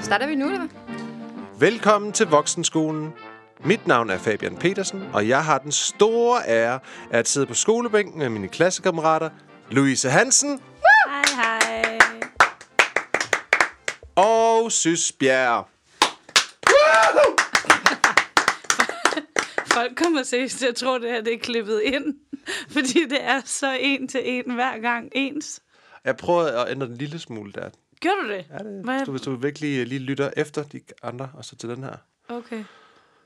Starter vi nu, eller? Velkommen til Voksenskolen. Mit navn er Fabian Petersen, og jeg har den store ære at sidde på skolebænken med mine klassekammerater Louise Hansen Hej, hej. og Sys Bjerg. Folk kommer seriøst til at tro, det her det er klippet ind. Fordi det er så en til en hver gang ens. Jeg prøvede at ændre den lille smule der. Gjorde du det? Ja, det Hvad? du, hvis du virkelig lige lytter efter de andre, og så til den her, Okay,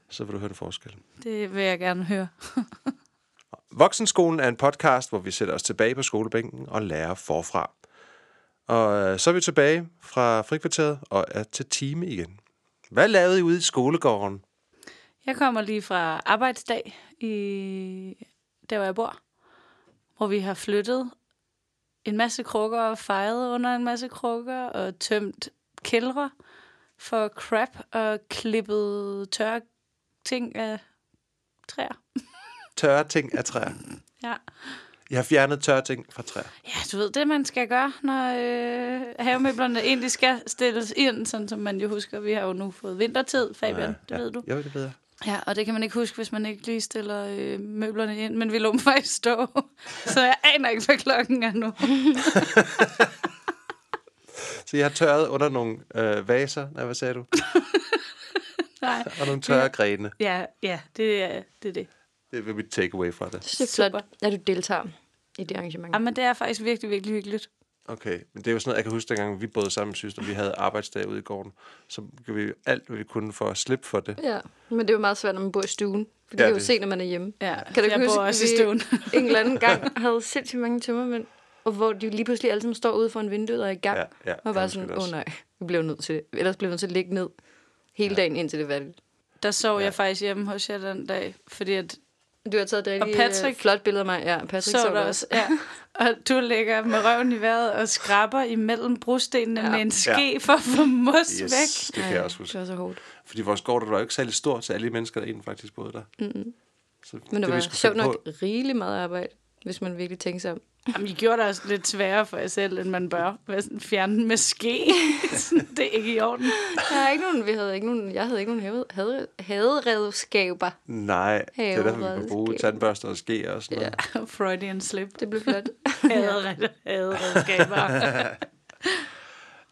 så vil du høre en forskel. det vil jeg gerne høre. Voksenskolen er en podcast, hvor vi sætter os tilbage på skolebænken og lærer forfra. Og øh, så er vi tilbage fra frikvarteret og er til time igen. Hvad lavede I ude i skolegården? Jeg kommer lige fra arbejdsdag i der, hvor jeg bor. Hvor vi har flyttet en masse krukker og fejret under en masse krukker og tømt kældre for crap og klippet tørre ting af træer. Tørre ting af træer. Ja. Jeg har fjernet tørre ting fra træer. Ja, du ved, det man skal gøre, når øh, havemøblerne egentlig skal stilles ind, sådan som man jo husker, vi har jo nu fået vintertid, Fabian, det ved du. Jo, det ved jeg. Ja, og det kan man ikke huske, hvis man ikke lige stiller øh, møblerne ind, men vi lå dem faktisk stå, så jeg aner ikke, hvad klokken er nu. Så jeg har tørret under nogle øh, vaser. Nej, hvad sagde du? Nej. Og nogle tørre grene. Ja, ja, det er det. Er det. Det vil mit takeaway fra det. Det er Super. flot, at du deltager i det arrangement. Jamen, det er faktisk virkelig, virkelig hyggeligt. Okay, men det er jo sådan noget, jeg kan huske, dengang vi boede sammen med søster, vi havde arbejdsdag ude i gården, så gjorde vi alt, hvad vi kunne for at slippe for det. Ja, men det er jo meget svært, når man bor i stuen. For det Ja, kan jo det- se, når man er hjemme. Ja, Kan du jeg huske, bor også i stuen. en eller anden gang havde sindssygt mange tømmermænd, og hvor de lige pludselig alle sammen står ude foran vinduet og er i gang. Ja, ja, og bare sådan, det åh oh, nej, vi blev nødt til det. Ellers blev vi nødt til at ligge ned hele dagen, indtil det var færdigt. Der sov Ja. jeg faktisk hjemme hos jer den dag, fordi at Du har taget et Og rigtig Patrick- øh, flot billede af mig. Ja, Patrick så så der også. Ja. Og du ligger med røven i vejret og skraber imellem brostenene Ja. med en ske Ja. for at få mos yes. væk. Det kan jeg også Det huske. var så hårdt. Fordi vores gård, der var jo ikke særlig stor til alle de mennesker, der egentlig faktisk boede der. Mm-mm. Så Men det vi var sjovt nok rigeligt meget arbejde, hvis man virkelig tænker sig om. Jamen, I gjorde det også lidt sværere for jer selv, end man bør. Hvad sådan, Fjerne den med ske. Det er ikke i orden. Der er ikke nogen, vi havde ikke nogen, jeg havde ikke nogen have, have, haderedskaber. Nej, det er derfor, vi kan bruge tandbørster og ske og sådan noget. Freudian slip. Det blev flot. Hadered- Haderedskaber.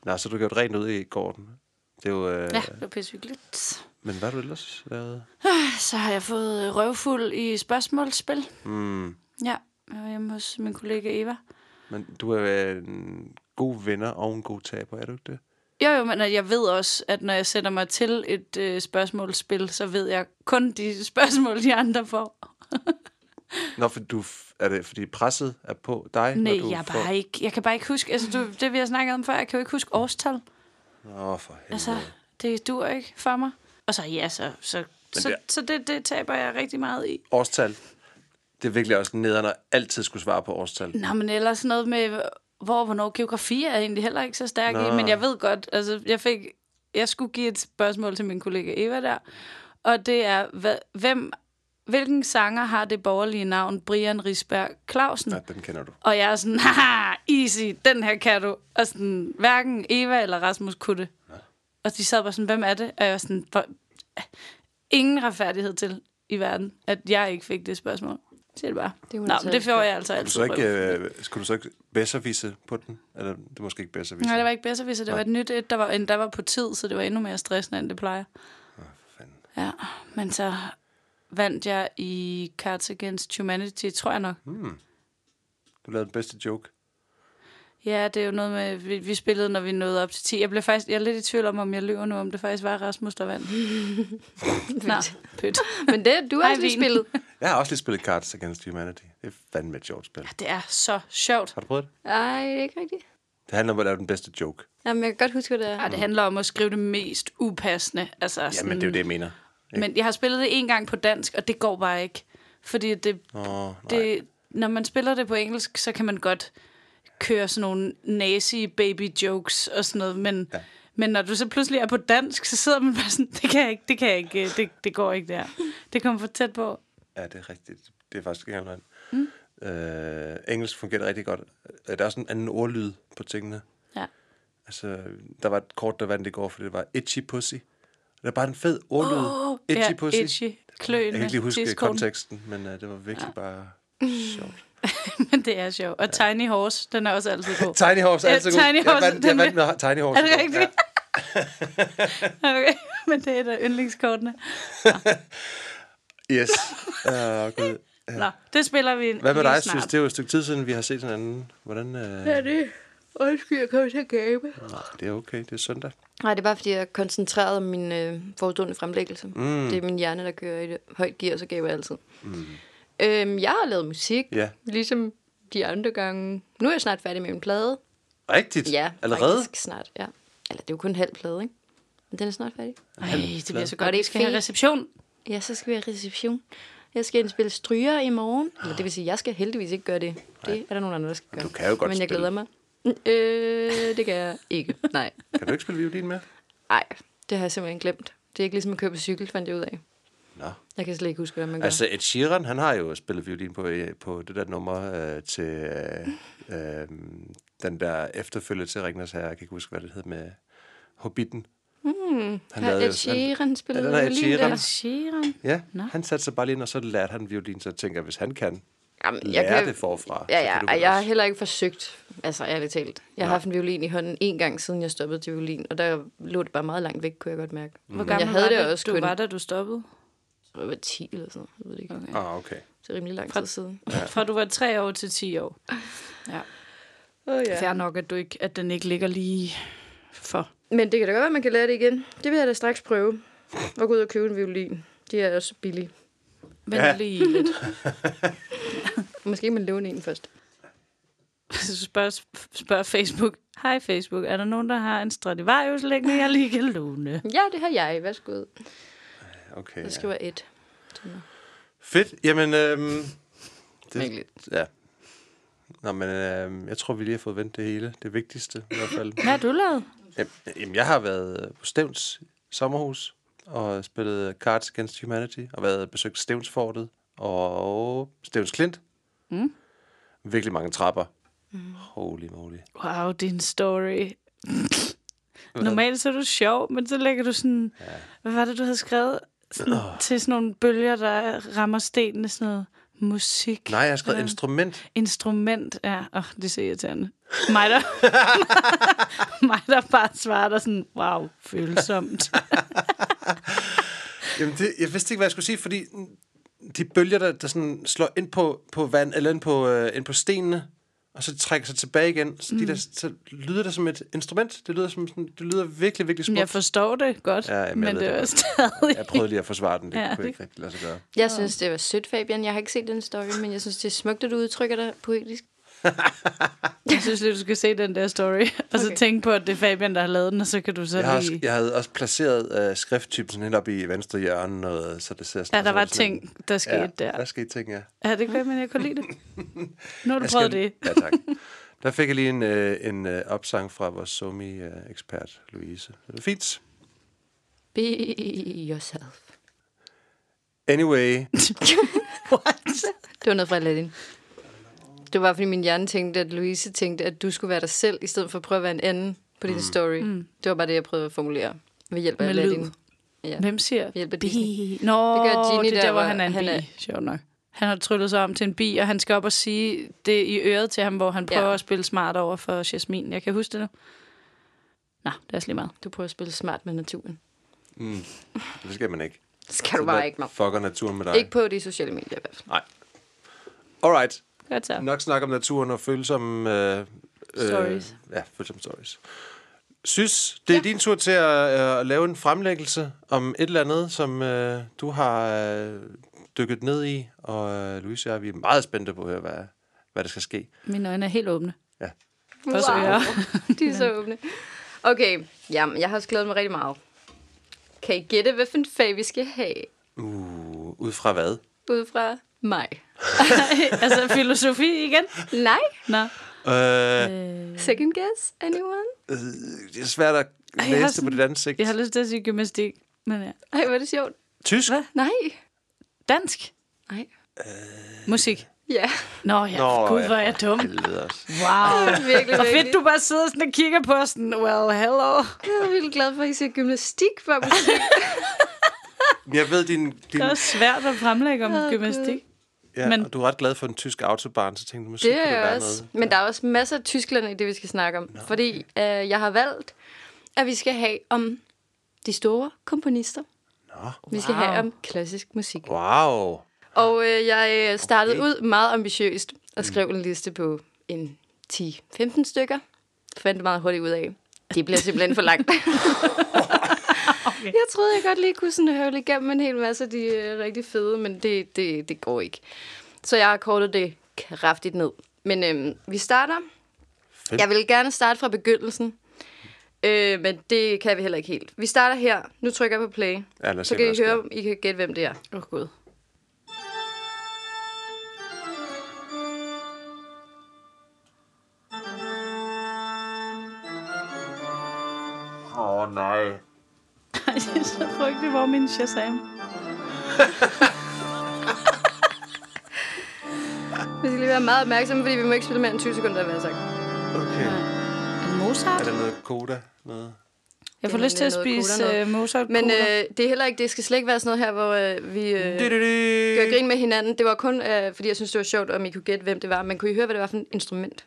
Nå, så du gjort rent ud i gården. Det er jo... Øh, Ja, det var pisse hyggeligt. Men hvad har du ellers lavet? Så har jeg fået røvfuld i spørgsmålsspil. Mm, Ja, jeg var hjemme hos min kollega Eva. men du er øh, en god vinder og en god taber, er du ikke det? Jo, jo, men jeg ved også, at når jeg sætter mig til et øh, spørgsmålsspil, så ved jeg kun de spørgsmål, de andre får. Nå, for du, er det fordi presset er på dig? når Nej, du jeg, får... bare ikke, jeg kan bare ikke huske, altså du, det vi har snakket om før, jeg kan jo ikke huske årstal. Nå, for helvede. Altså, det dur ikke for mig. Og så ja, så, så, så, det- så det, det taber jeg rigtig meget i. Årstal. Det er virkelig også nederen at altid skulle svare på årstal. Nå, men ellers noget med, hvor hvornår geografi er egentlig heller ikke så stærk Nå. i, men jeg ved godt, altså jeg fik, jeg skulle give et spørgsmål til min kollega Eva der, og det er, hvad, hvem, hvilken sanger har det borgerlige navn Brian Risberg Clausen? Ja, den kender du. Og jeg er sådan, haha, easy, den her kan du. Og sådan, hverken Eva eller Rasmus kunne det. Ja. Og de sad bare sådan, hvem er det? Og jeg var sådan, ingen retfærdighed til i verden, at jeg ikke fik det spørgsmål. Siger det bare. Det er Nå, men det får jeg altså Skulle du altid. så ikke, røv. øh, skulle du så ikke bedservise på den? Eller det er måske ikke bedservise? Nej, det var ikke bedre, hvis det Nej. var et nyt et, der var, en, der var på tid, så det var endnu mere stressende, end det plejer. fanden. Ja, men så vandt jeg i Cards Against Humanity, tror jeg nok. Hmm. Du lavede den bedste joke. Ja, det er jo noget med, vi, vi spillede, når vi nåede op til 10. Jeg, blev faktisk, jeg er lidt i tvivl om, om jeg løber nu, om det faktisk var Rasmus, der vandt. Nå, pyt. Men det, du har også lige spillet. Jeg har også lige spillet Cards Against Humanity. Det er fandme et sjovt spil. Det er så sjovt. Har du prøvet det? Nej, det er ikke rigtigt. Det handler om at lave den bedste joke. Jamen, jeg kan godt huske, hvad det er. Ja, det handler om at skrive det mest upassende. Altså, sådan, Jamen, det er jo det, jeg mener. Men jeg har spillet det en gang på dansk, og det går bare ikke. Fordi det, nej. det, når man spiller det på engelsk, så kan man godt køre sådan nogle nazi baby jokes og sådan noget, men, Ja. men når du så pludselig er på dansk, så sidder man bare sådan, det kan jeg ikke, det kan jeg ikke, det, det går ikke der. Det kommer for tæt på. Ja, det er rigtigt. Det er faktisk ikke løgn. Øh, engelsk fungerer rigtig godt. Øh, Der er også en anden ordlyd på tingene. Ja. Altså, der var et kort, der vandt i går, for det var itchy pussy. Det er bare en fed ordlyd. Åh, itchy ja, pussy. itchy. Kløende. Jeg kan ikke lige huske konteksten, men uh, det var virkelig ja. bare sjovt. Men det er sjovt. Og Tiny Horse, den er også altid god. Tiny Horse er Ja, altid god. Tiny Horse, jeg vandt, jeg den vandt med Tiny Horse. Er det rigtigt? okay, men det er da yndlingskortene. Ja. Yes. Uh, God. Nå, det spiller vi Hvad med dig, snart. synes? Det er jo et stykke tid siden, vi har set hinanden. Hvordan... Uh... Ja, det Undskyld, jeg kommer til at gabe. Nej, det er okay. Det er søndag. Nej, det er bare, fordi jeg er koncentreret om min øh, forestående fremlæggelse. Mm. Det er min hjerne, der kører i det højt gear, så gaber jeg altid. Mm. Øhm, jeg har lavet musik, Ja. ligesom de andre gange. Nu er jeg snart færdig med min plade. Rigtigt? Ja, Allerede? faktisk snart, ja. Eller det er jo kun en halv plade, ikke? Men den er snart færdig. Ej, det bliver så Og godt. det Vi skal have reception. Ja, så skal vi have reception. Jeg skal indspille stryger i morgen. Eller det vil sige, jeg skal heldigvis ikke gøre det. Det er der nogen andre, der skal gøre. Du kan jo godt Men jeg glæder mig. Øh, det kan jeg ikke. Nej. Kan du ikke spille violin mere? Nej, det har jeg simpelthen glemt. Det er ikke ligesom at køre på cykel, fandt jeg ud af. Nå. Jeg kan slet ikke huske, hvad man gør. Altså, Ed Sheeran, han har jo spillet violin på, øh, på det der nummer øh, til øh, øh, den der efterfølge til Ringnes Herre. Jeg kan ikke huske, hvad det hed med Hobbiten. Hmm, Han har lavede Ed Sheeran spillet Ja, har Ed violin Sheeran. Ja, Nå. han satte sig bare lige ind, og så lærte han violin, så jeg tænker, hvis han kan Jamen, lære det forfra, Ja, ja, kan og jeg har heller ikke forsøgt, altså ærligt talt. Jeg har Nej. haft en violin i hånden en gang, siden jeg stoppede til violin, og der lå det bare meget langt væk, kunne jeg godt mærke. Hvor Men gammel jeg havde var det det, også du kun, var, da du stoppede? Jeg var 10 eller sådan noget, jeg ved det ikke. Okay. Ah, okay. Så rimelig lang Fra- tid siden. Ja. Fra du var tre år til 10 år. Ja. Oh, ja. Fair nok, at, du ikke, at den ikke ligger lige for. Men det kan da godt være, at man kan lære det igen. Det vil jeg da straks prøve. Og gå ud og købe en violin. De er også billige. Vent Ja. lige lidt. Måske man låne en først. Så spørger, spørger Facebook. Hej Facebook, er der nogen, der har en Stradivarius liggende, jeg lige kan låne? Ja, det har jeg. Værsgo. Okay Jeg ja. skriver et. Fedt. Jamen, øhm, det, Mærkeligt. ja. Nå, men øhm, jeg tror, vi lige har fået vendt det hele. Det vigtigste i hvert fald. Hvad har du lavet? Jamen, Jamen, jeg har været på Stævns sommerhus og spillet Cards Against Humanity og været besøgt Stævnsfortet og Stævns Klint. Mm. Virkelig mange trapper. Mm. Holy moly. Wow, din story. Normalt så er du sjov, men så lægger du sådan... Ja. Hvad var det, du havde skrevet? Sådan. Til sådan nogle bølger, der rammer stenene. Sådan noget musik. Nej, jeg har skrevet Ja. instrument. Instrument, ja. Åh, oh, det er så irriterende. Mig, der, mig, der bare svarer dig sådan, wow, følsomt. Jamen, det, jeg vidste ikke, hvad jeg skulle sige, fordi de bølger, der, der sådan slår ind på, på vand, eller ind på, øh, ind på stenene, og så trækker sig tilbage igen, så, de der, så lyder det som et instrument. Det lyder, som sådan, det lyder virkelig, virkelig smukt. Jeg forstår det godt, Ja, ja, jamen, jeg men det er stadig... Jeg prøvede lige at forsvare den, det Ja, ja, kunne det- ikke rigtig lade sig gøre. Jeg synes, det var sødt, Fabian. Jeg har ikke set den story, men jeg synes, det er smukt, at du udtrykker dig poetisk. Jeg synes lige, du skal se den der story, og så Okay. tænke på, at det er Fabian, der har lavet den, og så kan du så Jeg, har, lige... også- jeg havde også placeret øh, skrifttypen sådan helt op i venstre hjørne, noget, så det ser sådan Ja, der var sådan- ting, der skete ja, der. der skete ting, ja. Ja, det kan være, men jeg kunne lide det. Nu har du Jeg prøvet det. Ja, tak. Der fik jeg lige en, øh, en øh, opsang fra vores somi-ekspert, Louise. Det var fint. Be yourself. Anyway, Det var noget fra Aladdin. Det var fordi min hjerne tænkte, at Louise tænkte, at du skulle være dig selv, i stedet for at prøve at være en anden på din story. Mm. Det var bare det, jeg prøvede at formulere ved hjælp af Med Aladdin. Ja. Hvem siger? hjælp af. Disney. Nå, Det gør Genie det er der, der, hvor han er en han bi. er- Sjovt nok. Han har tryllet sig om til en bi, og han skal op og sige det i øret til ham, hvor han prøver Ja. at spille smart over for Jasmin. Jeg kan huske det nu. Nå, det er lige meget. Du prøver at spille smart med naturen. mm, det skal man ikke. Det skal du bare ikke, Mam. Fucker naturen med dig. Ikke på de sociale medier i hvert fald. Nej. Alright. Godt så. Nok snak om naturen og følsomme... Øh, Stories. Øh, ja, følsomme stories. Synes, det er ja. din tur til at, øh, lave en fremlæggelse om et eller andet, som øh, du har øh, dykket ned i. Og øh, Louise og jeg, vi er meget spændte på at høre, hvad, hvad der skal ske. Mine øjne er helt åbne. Ja. Også ører. De er så åbne. Okay, jamen, jeg har også glædet mig rigtig meget. Kan I gætte, hvad for en fag vi skal have? Uh, ud fra hvad? Ud fra mig. altså filosofi igen? Nej. Nå. Øh, Second guess, anyone? øh, det er svært at Ej, læse det på sådan- dit ansigt. Jeg har lyst til at sige gymnastik, men ja. Ej, hvor er det sjovt. Tysk? Hvad? Nej. Dansk? Nej. Musik? Ja, Nå ja, Nå, gud, hvor er jeg dum. Helvede. Wow. virkelig, Hvor fedt, virkelig. du bare sidder sådan og kigger på sådan, well, hello. Jeg er virkelig glad for, at I siger gymnastik for musik. Jeg ved, din, din, Det er svært at fremlægge om gymnastik. Ja, men- og du er ret glad for den tyske autobahn, så tænkte du, måske Det kunne det jeg være også. noget. Men der er også masser af Tyskland i det, vi skal snakke om. Fordi øh, jeg har valgt, at vi skal have om de store komponister. Nå. Vi skal Wow. have om klassisk musik. Wow. Og øh, jeg øh, startede Okay. okay. ud meget ambitiøst og skrev en liste på en 10-15 stykker. Fandt meget hurtigt ud af. Det bliver simpelthen for langt. Okay. Jeg troede, jeg godt lige kunne sådan høvle igennem en hel masse af de øh, rigtig fede, men det, det, det går ikke. Så jeg har kortet det kraftigt ned. Men øhm, vi starter. Fedt. Jeg vil gerne starte fra begyndelsen. Øh, men det kan vi heller ikke helt. Vi starter her. Nu trykker jeg på play. Ja, lad os Så se, kan hvad I der høre, sker. om I kan gætte, hvem det er. Åh, oh, gud. Åh, oh, nej. Ej, det er så frygteligt, hvor er min Shazam. Vi skal lige være meget opmærksomme, fordi vi må ikke spille mere end 20 sekunder, hvad jeg har sagt. Okay. Er det Mozart? Er der noget koda? Noget? Jeg får lyst til at spise uh, Mozart Men øh, det er heller ikke, det skal slet ikke være sådan noget her, hvor øh, vi øh, gør grin med hinanden. Det var kun, øh, fordi jeg synes, det var sjovt, om I kunne gætte, hvem det var. Men kunne I høre, hvad det var for et instrument?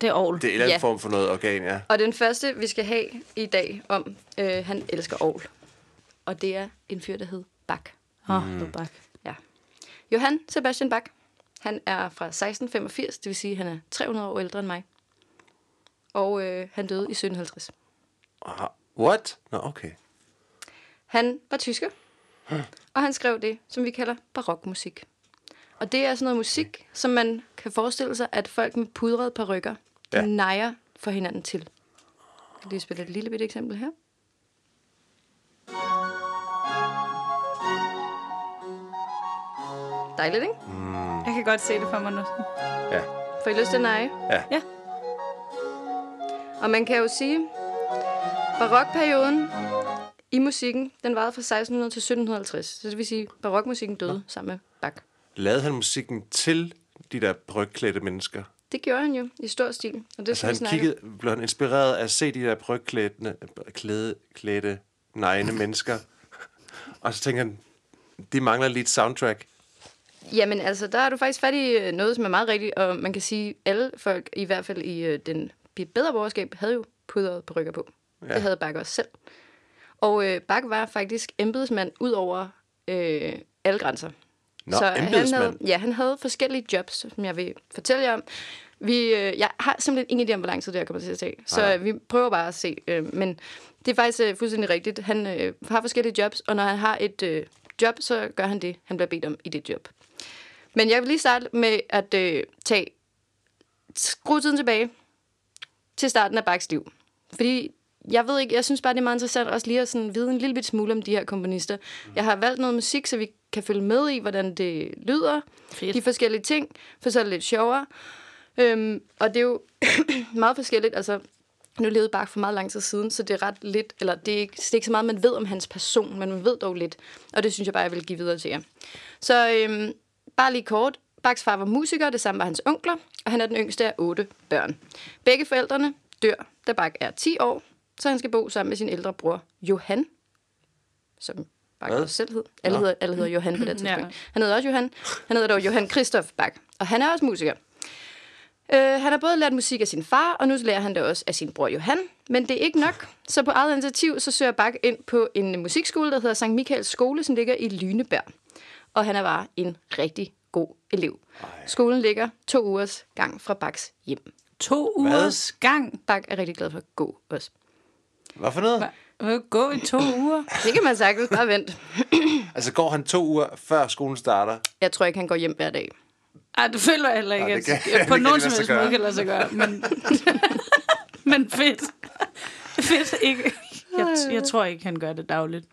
Det er Aarhus. Det er en eller anden Ja. form for noget organ, ja. Og den første, vi skal have i dag om, øh, han elsker Aarhus. Og det er en fyr, der hed Bach. Åh, oh, du bak. Ja. Johann Sebastian Bach. Han er fra 1685, det vil sige, at han er 300 år ældre end mig. Og øh, han døde i 1750. Aha. What? Nå, okay. Han var tysker, og han skrev det, som vi kalder barokmusik. Og det er sådan noget musik, som man kan forestille sig, at folk med pudrede perukker Ja. ja. nejer for hinanden til. Jeg kan lige spille et lille bitte eksempel her. Dejligt, ikke? Jeg kan godt se det for mig nu. Ja. Får I lyst til at neje? Ja. Ja. Og man kan jo sige, barokperioden i musikken, den varede fra 1600 til 1750. Så det vil sige, barokmusikken døde sammen med Bach. Lavede han musikken til de der brygklædte mennesker? Det gjorde han jo i stor stil, og det Altså han kiggede, blev han inspireret af at se de der brygklædte, klæde, klædte, negne mennesker. Og så tænker han, de mangler lige et soundtrack. Jamen altså, der er du faktisk fat i øh, noget, som er meget rigtigt, og man kan sige, at alle folk, i hvert fald i øh, den bedre borgerskab, havde jo pudret perukker på. Ja. Det havde Bach også selv. Og øh, Bach var faktisk embedsmand ud over øh, alle grænser. Nå, han havde, ja, han havde forskellige jobs, som jeg vil fortælle jer om. Vi, øh, jeg har simpelthen ingen idé om, hvor lang tid det her kommer til at tage. Så øh, vi prøver bare at se. Øh, men det er faktisk øh, fuldstændig rigtigt. Han øh, har forskellige jobs, og når han har et øh, job, så gør han det, han bliver bedt om i det job. Men jeg vil lige starte med at øh, tage skru tiden tilbage til starten af Bachs liv. Fordi jeg ved ikke, jeg synes bare, det er meget interessant også lige at sådan vide en lille bit smule om de her komponister. Jeg har valgt noget musik, så vi kan følge med i, hvordan det lyder, Fedt. de forskellige ting, for så er det lidt sjovere. Øhm, og det er jo meget forskelligt. Altså, nu levede Bach for meget lang tid siden, så det er ret lidt, eller det er, ikke, det er ikke så meget, man ved om hans person, men man ved dog lidt. Og det synes jeg bare, jeg vil give videre til jer. Så øhm, bare lige kort. Bachs far var musiker, det samme var hans onkler, og han er den yngste af otte børn. Begge forældrene dør, da Bach er 10 år, så han skal bo sammen med sin ældre bror, Johan, som Hvad? også selv hed. Alle, hedder, alle hedder Johan på det tidspunkt. Ja. Han hedder også Johan. Han hedder dog Johan Christoph Bach, og han er også musiker. Øh, han har både lært musik af sin far, og nu lærer han det også af sin bror Johan. Men det er ikke nok, så på eget initiativ, så søger Bach ind på en musikskole, der hedder Sankt Michaels Skole, som ligger i Lyneberg. Og han er bare en rigtig god elev. Skolen ligger to ugers gang fra Bachs hjem. To ugers gang. Bach er rigtig glad for at gå også. Hvad for noget? Hvad? Hvad gå i to uger? Det kan man sagtens bare vente. Altså går han to uger før skolen starter? Jeg tror ikke, han går hjem hver dag. Ej, det føler jeg heller ikke, Nej, det kan- på nogen som helst måde gøre. kan lade sig gøre. Men, men fedt. Fedt ikke. Jeg, jeg tror ikke, han gør det dagligt.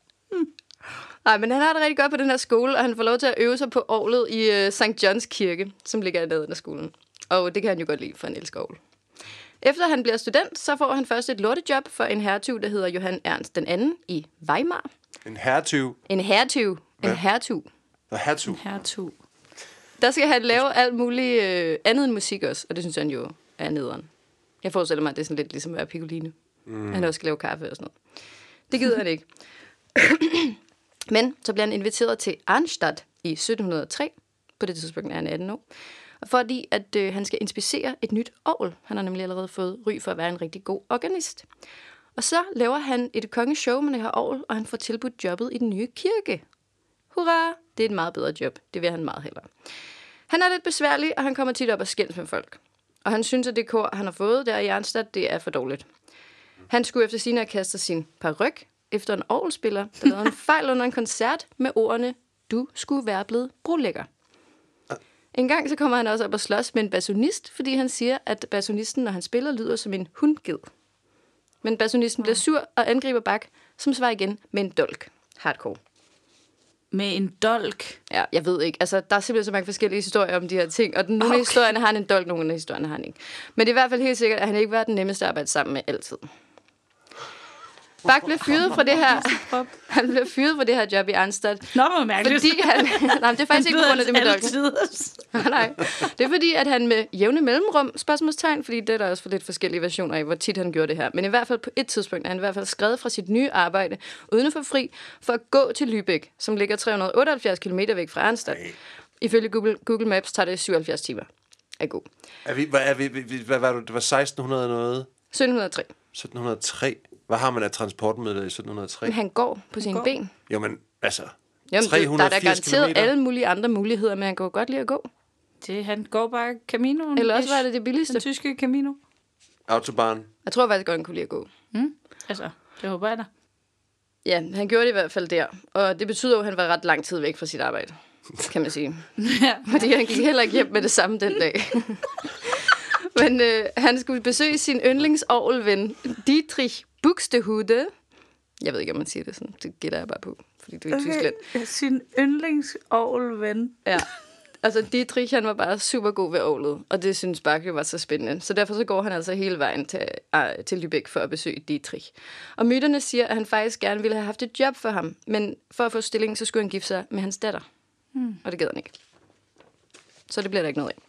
Nej, men han har det rigtig godt på den her skole, og han får lov til at øve sig på orglet i uh, St. Johns Kirke, som ligger i nærheden af skolen. Og det kan han jo godt lide, for han elsker orgel. Efter han bliver student, så får han først et lortejob for en hertug, der hedder Johann Ernst den anden i Weimar. En hertyv. En hertug. En hertug. Og hertug. Hertug. Der skal han lave alt muligt øh, andet end musik også, og det synes han jo er nederen. Jeg forestiller mig, at det er sådan lidt ligesom at være Piccolino. Mm. Han også skal lave kaffe og sådan noget. Det gider han ikke. Men så bliver han inviteret til Arnstadt i 1703. På det tidspunkt er han 18 år. Fordi at øh, han skal inspicere et nyt orgel. Han har nemlig allerede fået ry for at være en rigtig god organist. Og så laver han et kongeshow med det her orgel, og han får tilbudt jobbet i den nye kirke. Hurra! Det er et meget bedre job. Det vil han meget hellere. Han er lidt besværlig, og han kommer tit op og skændes med folk. Og han synes, at det kor, han har fået der i Arnstadt, det er for dårligt. Han skulle efter sine have kastet sin paryk efter en orgelspiller, der lavede en fejl under en koncert med ordene, du skulle være blevet brolægger. En gang så kommer han også op og slås med en bassonist, fordi han siger, at bassonisten, når han spiller, lyder som en hundged. Men bassonisten bliver sur og angriber Bak, som svarer igen med en dolk. Hardcore. Med en dolk. Ja, jeg ved ikke. Altså, der er simpelthen så mange forskellige historier om de her ting, og nogle okay. af historierne har han en dolk, nogle af historierne har han ikke. Men det er i hvert fald helt sikkert, at han ikke var den nemmeste at arbejde sammen med altid. Bak blev fyret fra det her, han blev fyret fra det her job i Arnstadt, Nå, hvor mærkeligt. fordi han, nej, det er faktisk ikke på grund af det med dolken. Nej, det er fordi, at han med jævne mellemrum, spørgsmålstegn, fordi det er der også for lidt forskellige versioner af, hvor tit han gjorde det her. Men i hvert fald på et tidspunkt er han i hvert fald skrevet fra sit nye arbejde, uden at få fri, for at gå til Lübeck, som ligger 378 km væk fra Arnstadt. Ifølge Google, Google Maps tager det 77 timer. Er god. Er vi, hvad, er vi- hvad var det? Det var 1600 noget? 1703. 1703? Hvad har man af transportmidler i 1703? Men han går på sine går. ben. Jo, men altså... Jamen, det, der er da 380 garanteret kilometer. alle mulige andre muligheder, men han kan jo godt lide at gå. Det, han går bare Caminoen. Eller også var det det billigste. Den tyske Camino. Autobahn. Jeg tror faktisk godt, han kunne lide at gå. Altså, det håber jeg da. Ja, han gjorde det i hvert fald der. Og det betyder jo, at han var ret lang tid væk fra sit arbejde, kan man sige. ja. Fordi han gik heller ikke hjem med det samme den dag. Men øh, han skulle besøge sin yndlingsovlven, Dietrich Buxtehude. Jeg ved ikke, om man siger det sådan. Det gætter jeg bare på, fordi du er i Tyskland. Sin yndlingsovlven. Ja. Altså, Dietrich, han var bare super god ved ovlet, og det synes jo var så spændende. Så derfor så går han altså hele vejen til, uh, til Lübeck for at besøge Dietrich. Og myterne siger, at han faktisk gerne ville have haft et job for ham, men for at få stillingen, så skulle han gifte sig med hans datter. Hmm. Og det gad han ikke. Så det bliver der ikke noget af.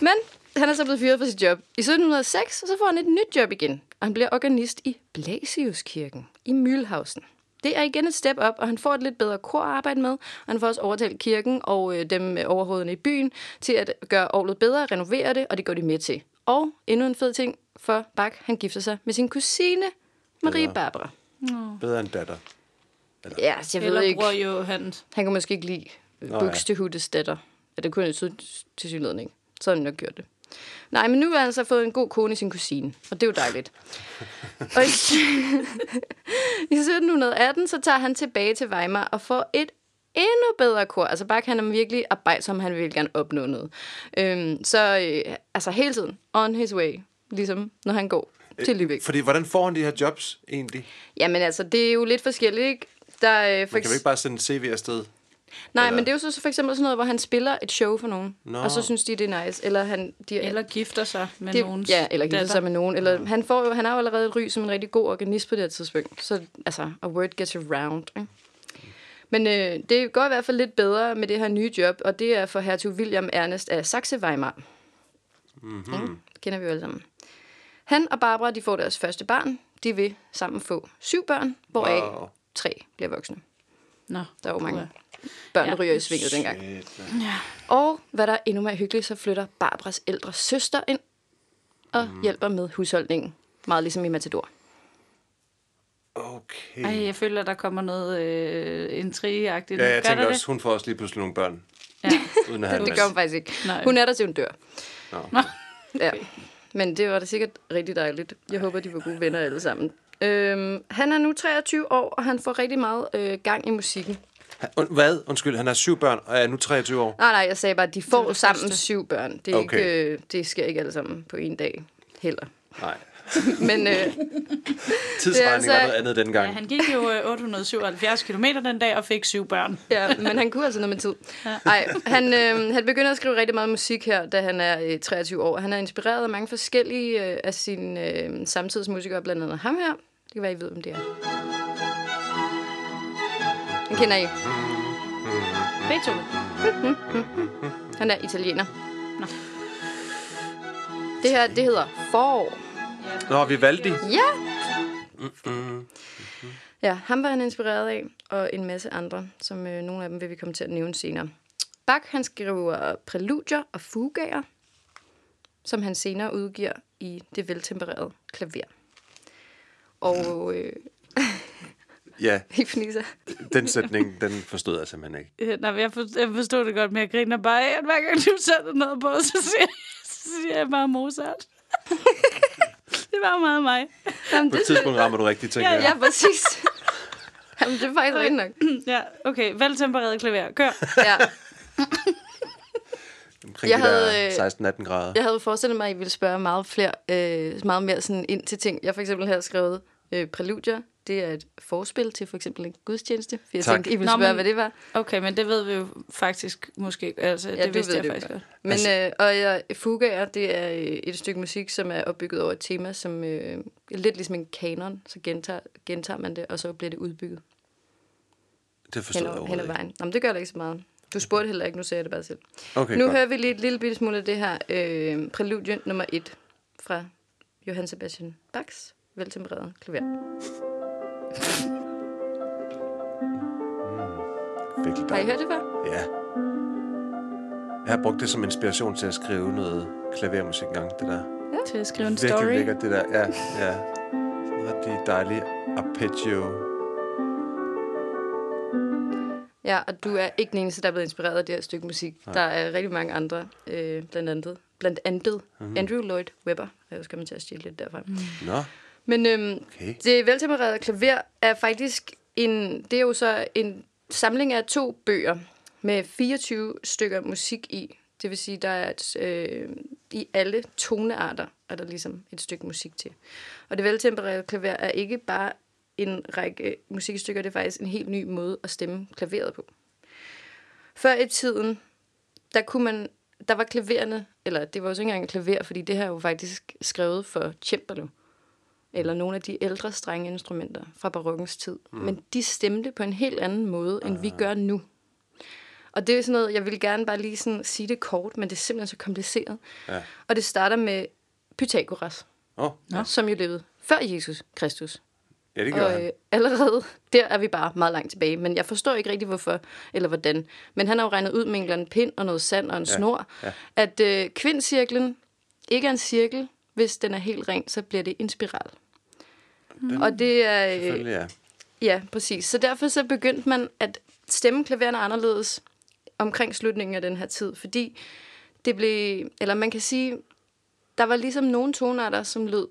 Men han er så blevet fyret fra sit job. I 1706 så får han et nyt job igen, og han bliver organist i Blasiuskirken i Mühlhausen. Det er igen et step op, og han får et lidt bedre kor at arbejde med, og han får også overtalt kirken og øh, dem med overhovederne i byen til at gøre orlet bedre, renovere det, og det går de med til. Og endnu en fed ting for Bach, han gifter sig med sin kusine, Marie Bedre. Barbara. Bedre end datter. Ja, så jeg ved Eller ikke. bror Johan. Han kunne måske ikke lide Nå, ja. Buxtehudes datter. Ja, det kunne han jo til synligheden ikke. Så havde han nok gjort det. Nej, men nu har han så fået en god kone i sin kusine, og det er jo dejligt. og i, i 1718, så tager han tilbage til Weimar og får et endnu bedre kor. Altså Bach, han er virkelig arbejdsom, han vil gerne opnå noget. Øhm, så øh, altså hele tiden, on his way, ligesom når han går til Lübeck. Fordi, hvordan får han de her jobs egentlig? Jamen altså, det er jo lidt forskelligt, ikke? Der, øh, for Man kan jo ikke bare sende en CV afsted. Nej, Eller- men det er jo så for eksempel sådan noget, hvor han spiller et show for nogen, Nå. og så synes de, det er nice. Eller han... De, Eller gifter sig med det, nogens Ja, eller gifter datter. sig med nogen. Eller han, får jo, han har jo allerede et ry som en rigtig god organist på det her tidspunkt. Så altså, a word gets around. Ikke? Men øh, det går i hvert fald lidt bedre med det her nye job, og det er for hertug William Ernest af Saxe-Weimar. Mm-hmm. Ja, det kender vi jo alle sammen. Han og Barbara, de får deres første barn. De vil sammen få syv børn, hvoraf Wow. tre bliver voksne. Nå, Der er jo mange puha. Børn, der Ja. ryger i svinget dengang. Man. Og hvad der er endnu mere hyggeligt, så flytter Barbaras ældre søster ind og mm. hjælper med husholdningen. Meget ligesom i Matador. Okay. Ej, jeg føler, der kommer noget øh, intrigeagtigt. Ja, jeg Gør tænker også, hun får også lige pludselig nogle børn. Det? Ja. Uden at Det masse. gør hun faktisk ikke. Nej. Hun er der til hun dør. Nå. Ja. Men det var da sikkert rigtig dejligt. Jeg håber, de var gode venner alle sammen. Øhm, han er nu 23 år, og han får rigtig meget øh, gang i musikken. Han- Und, hvad? Undskyld, han har syv børn og er nu 23 år. Nej, nej, jeg sagde bare, at de får det sammen første. syv børn. Det, er Okay. ikke, øh, det sker ikke alle sammen på en dag heller. Nej. Men øh, Tidsregning altså- var noget andet dengang. Ja, han gik jo øh, 877 km den dag og fik syv børn. Ja, men han kunne altså noget med tid. Nej, han, øh, han begynder at skrive rigtig meget musik her, da han er øh, 23 år. Han er inspireret af mange forskellige øh, af sine øh, samtidsmusikere, blandt andet ham her. Det kan være, I ved, om det er. Den kender I. Beethoven. Han er italiener. Det her, det hedder forår. Nå, Vivaldi. Ja! Ja, ham var han inspireret af, og en masse andre, som øh, nogle af dem vil vi komme til at nævne senere. Bach, han skriver præludier og fugaer, som han senere udgiver i det veltempererede klaver. Og øh, Ja, I fniser. den sætning, den forstod jeg simpelthen ikke. Øh, Nej, jeg, forstod, jeg forstod det godt, men jeg griner bare af, at hver gang du sætter noget på, så siger, så siger jeg bare Mozart. det var meget mig. Jamen, På et tidspunkt rammer du rigtigt, tænker Ja, jeg. ja, præcis. Jamen, det er faktisk rigtigt nok. Ja, okay. Veltempereret klaver. Kør. Ja. Omkring Jeg de havde, øh, 16-18 grader. Jeg havde forestillet mig, at I ville spørge meget, flere, øh, meget mere sådan ind til ting. Jeg har for eksempel her skrevet øh, præludier. Det er et forspil til for eksempel en gudstjeneste. For jeg Tak. tænkte, I ville Nå, spørge, men- hvad det var. Okay, men det ved vi jo faktisk måske. Altså, Ja, det du vidste ved jeg det faktisk godt. Men, altså, øh, og ja, Fugaer, det er øh, et stykke musik, som er opbygget over et tema, som øh, lidt ligesom en kanon. Så gentager, gentager man det, og så bliver det udbygget Det forstod hen jeg hen overhovedet ikke. vejen. Nå, men det gør det ikke så meget. Du spurgte heller ikke, nu sagde jeg det bare selv. Okay, nu godt. hører vi lige et lille bitte smule af det her øh, præludium nummer et fra Johann Sebastian Bachs veltempererede klaver. Virkelig Har I hørt det før? Ja. Jeg har brugt det som inspiration til at skrive noget klavermusik engang, det der. Til at skrive en Virkelig story. lækkert, det der. Ja, ja. Sådan rigtig dejlig arpeggio. Ja, og du er ikke den eneste, der er blevet inspireret af det her stykke musik. Nej. Der er rigtig mange andre, øh, blandt andet, blandt andet Mhm. mm. Andrew Lloyd Webber. Jeg skal man til at stjæle lidt derfra. Mm. Nå, Men øhm, okay. det veltempererede klaver er faktisk en, det er jo så en samling af to bøger med 24 stykker musik i. Det vil sige, der er et, øh, i alle tonearter er der ligesom et stykke musik til. Og det veltempererede klaver er ikke bare en række musikstykker, det er faktisk en helt ny måde at stemme klaveret på. Før i tiden, der kunne man, der var klavererne, eller det var jo ikke engang klaver, fordi det her er jo faktisk skrevet for cembalo eller nogle af de ældre strenge instrumenter fra barokkens tid. Mm. Men de stemte på en helt anden måde, end vi gør nu. Og det er sådan noget, jeg vil gerne bare lige sådan sige det kort, men det er simpelthen så kompliceret. Ja. Og det starter med Pythagoras, oh, ja. som jo levede før Jesus Kristus. ja, det gør Og han. øh, allerede der er vi bare meget langt tilbage. Men jeg forstår ikke rigtig, hvorfor eller hvordan. Men han har jo regnet ud med en eller anden pind og noget sand og en ja. snor, ja. at øh, kvindcirklen ikke er en cirkel. Hvis den er helt ren, så bliver det en spiral. Den, Og det er... Øh, Selvfølgelig, ja. Ja, præcis. Så derfor så begyndte man at stemme klavererne anderledes omkring slutningen af den her tid, fordi det blev, eller man kan sige, der var ligesom nogle tonarter, som lød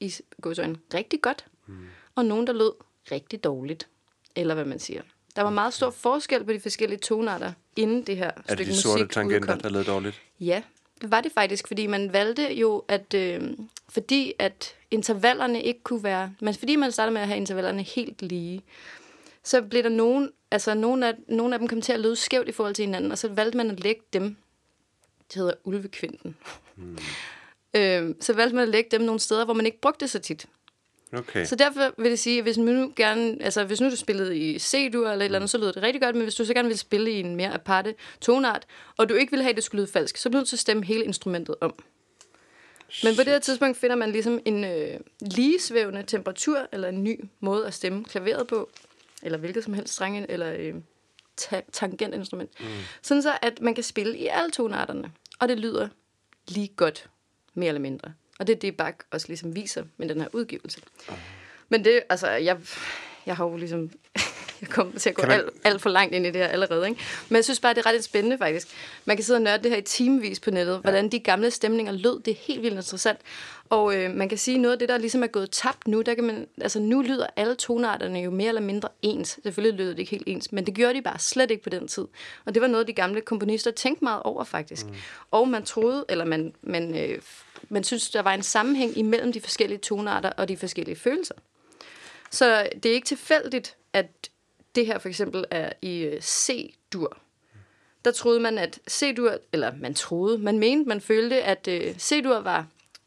i godsøjne rigtig godt, mm. og nogle, der lød rigtig dårligt, eller hvad man siger. Der var meget stor forskel på de forskellige tonarter, inden det her Er det stykke de musik sorte tangenter, udkom. der lød dårligt? Ja, var det faktisk, fordi man valgte jo, at øh, fordi at intervallerne ikke kunne være, men fordi man startede med at have intervallerne helt lige, så blev der nogen, altså nogle af, nogle af dem kom til at lyde skævt i forhold til hinanden, og så valgte man at lægge dem, det hedder ulvekvinden, hmm. øh, så valgte man at lægge dem nogle steder, hvor man ikke brugte det så tit. Okay. Så derfor vil det sige, at hvis nu, gerne, altså hvis nu du spillede i C-dur eller et eller andet, så lyder det rigtig godt, men hvis du så gerne vil spille i en mere aparte tonart, og du ikke vil have, at det skulle lyde falsk, så bliver du nødt til at stemme hele instrumentet om. Men på det her tidspunkt finder man ligesom en øh, ligesvævende temperatur, eller en ny måde at stemme klaveret på, eller hvilket som helst strenge, eller øh, ta- tangentinstrument. Mm. Sådan så, at man kan spille i alle tonarterne, og det lyder lige godt, mere eller mindre. Og det er det, Bach også ligesom viser med den her udgivelse. Uh. Men det, altså, jeg, jeg har jo ligesom... Jeg kommer til at gå man- alt, alt for langt ind i det her allerede. Ikke? Men jeg synes bare, det er ret spændende faktisk. Man kan sidde og nørde det her i timevis på nettet, ja. hvordan de gamle stemninger lød. Det er helt vildt interessant. Og øh, man kan sige, noget af det, der ligesom er gået tabt nu, der kan man, altså nu lyder alle tonarterne jo mere eller mindre ens. Selvfølgelig lyder det ikke helt ens, men det gjorde de bare slet ikke på den tid. Og det var noget, de gamle komponister tænkte meget over faktisk. Mm. Og man troede, eller man, man, øh, man synes, der var en sammenhæng imellem de forskellige tonarter og de forskellige følelser. Så det er ikke tilfældigt, at det her for eksempel er i øh, C-dur. Der troede man, at C-dur, eller man troede, man mente, man følte, at øh, C-dur var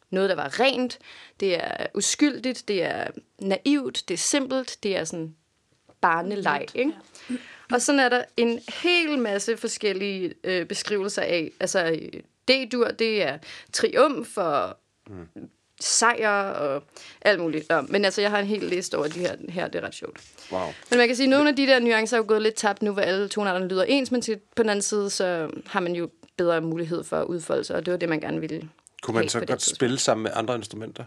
noget, der var rent, det er uskyldigt, det er naivt, det er simpelt, det er sådan barneleg, ikke? Og sådan er der en hel masse forskellige øh, beskrivelser af, altså øh, D-dur, det er triumf og mm. sejr og alt muligt. Nå, men altså, jeg har en hel liste over de her, her det er ret sjovt. Wow. Men man kan sige, at nogle af de der nuancer er jo gået lidt tabt nu, hvor alle tonarterne lyder ens, men til, på den anden side, så har man jo bedre mulighed for at udfolde sig, og det var det, man gerne ville. Kunne man så godt tidspunkt. spille sammen med andre instrumenter?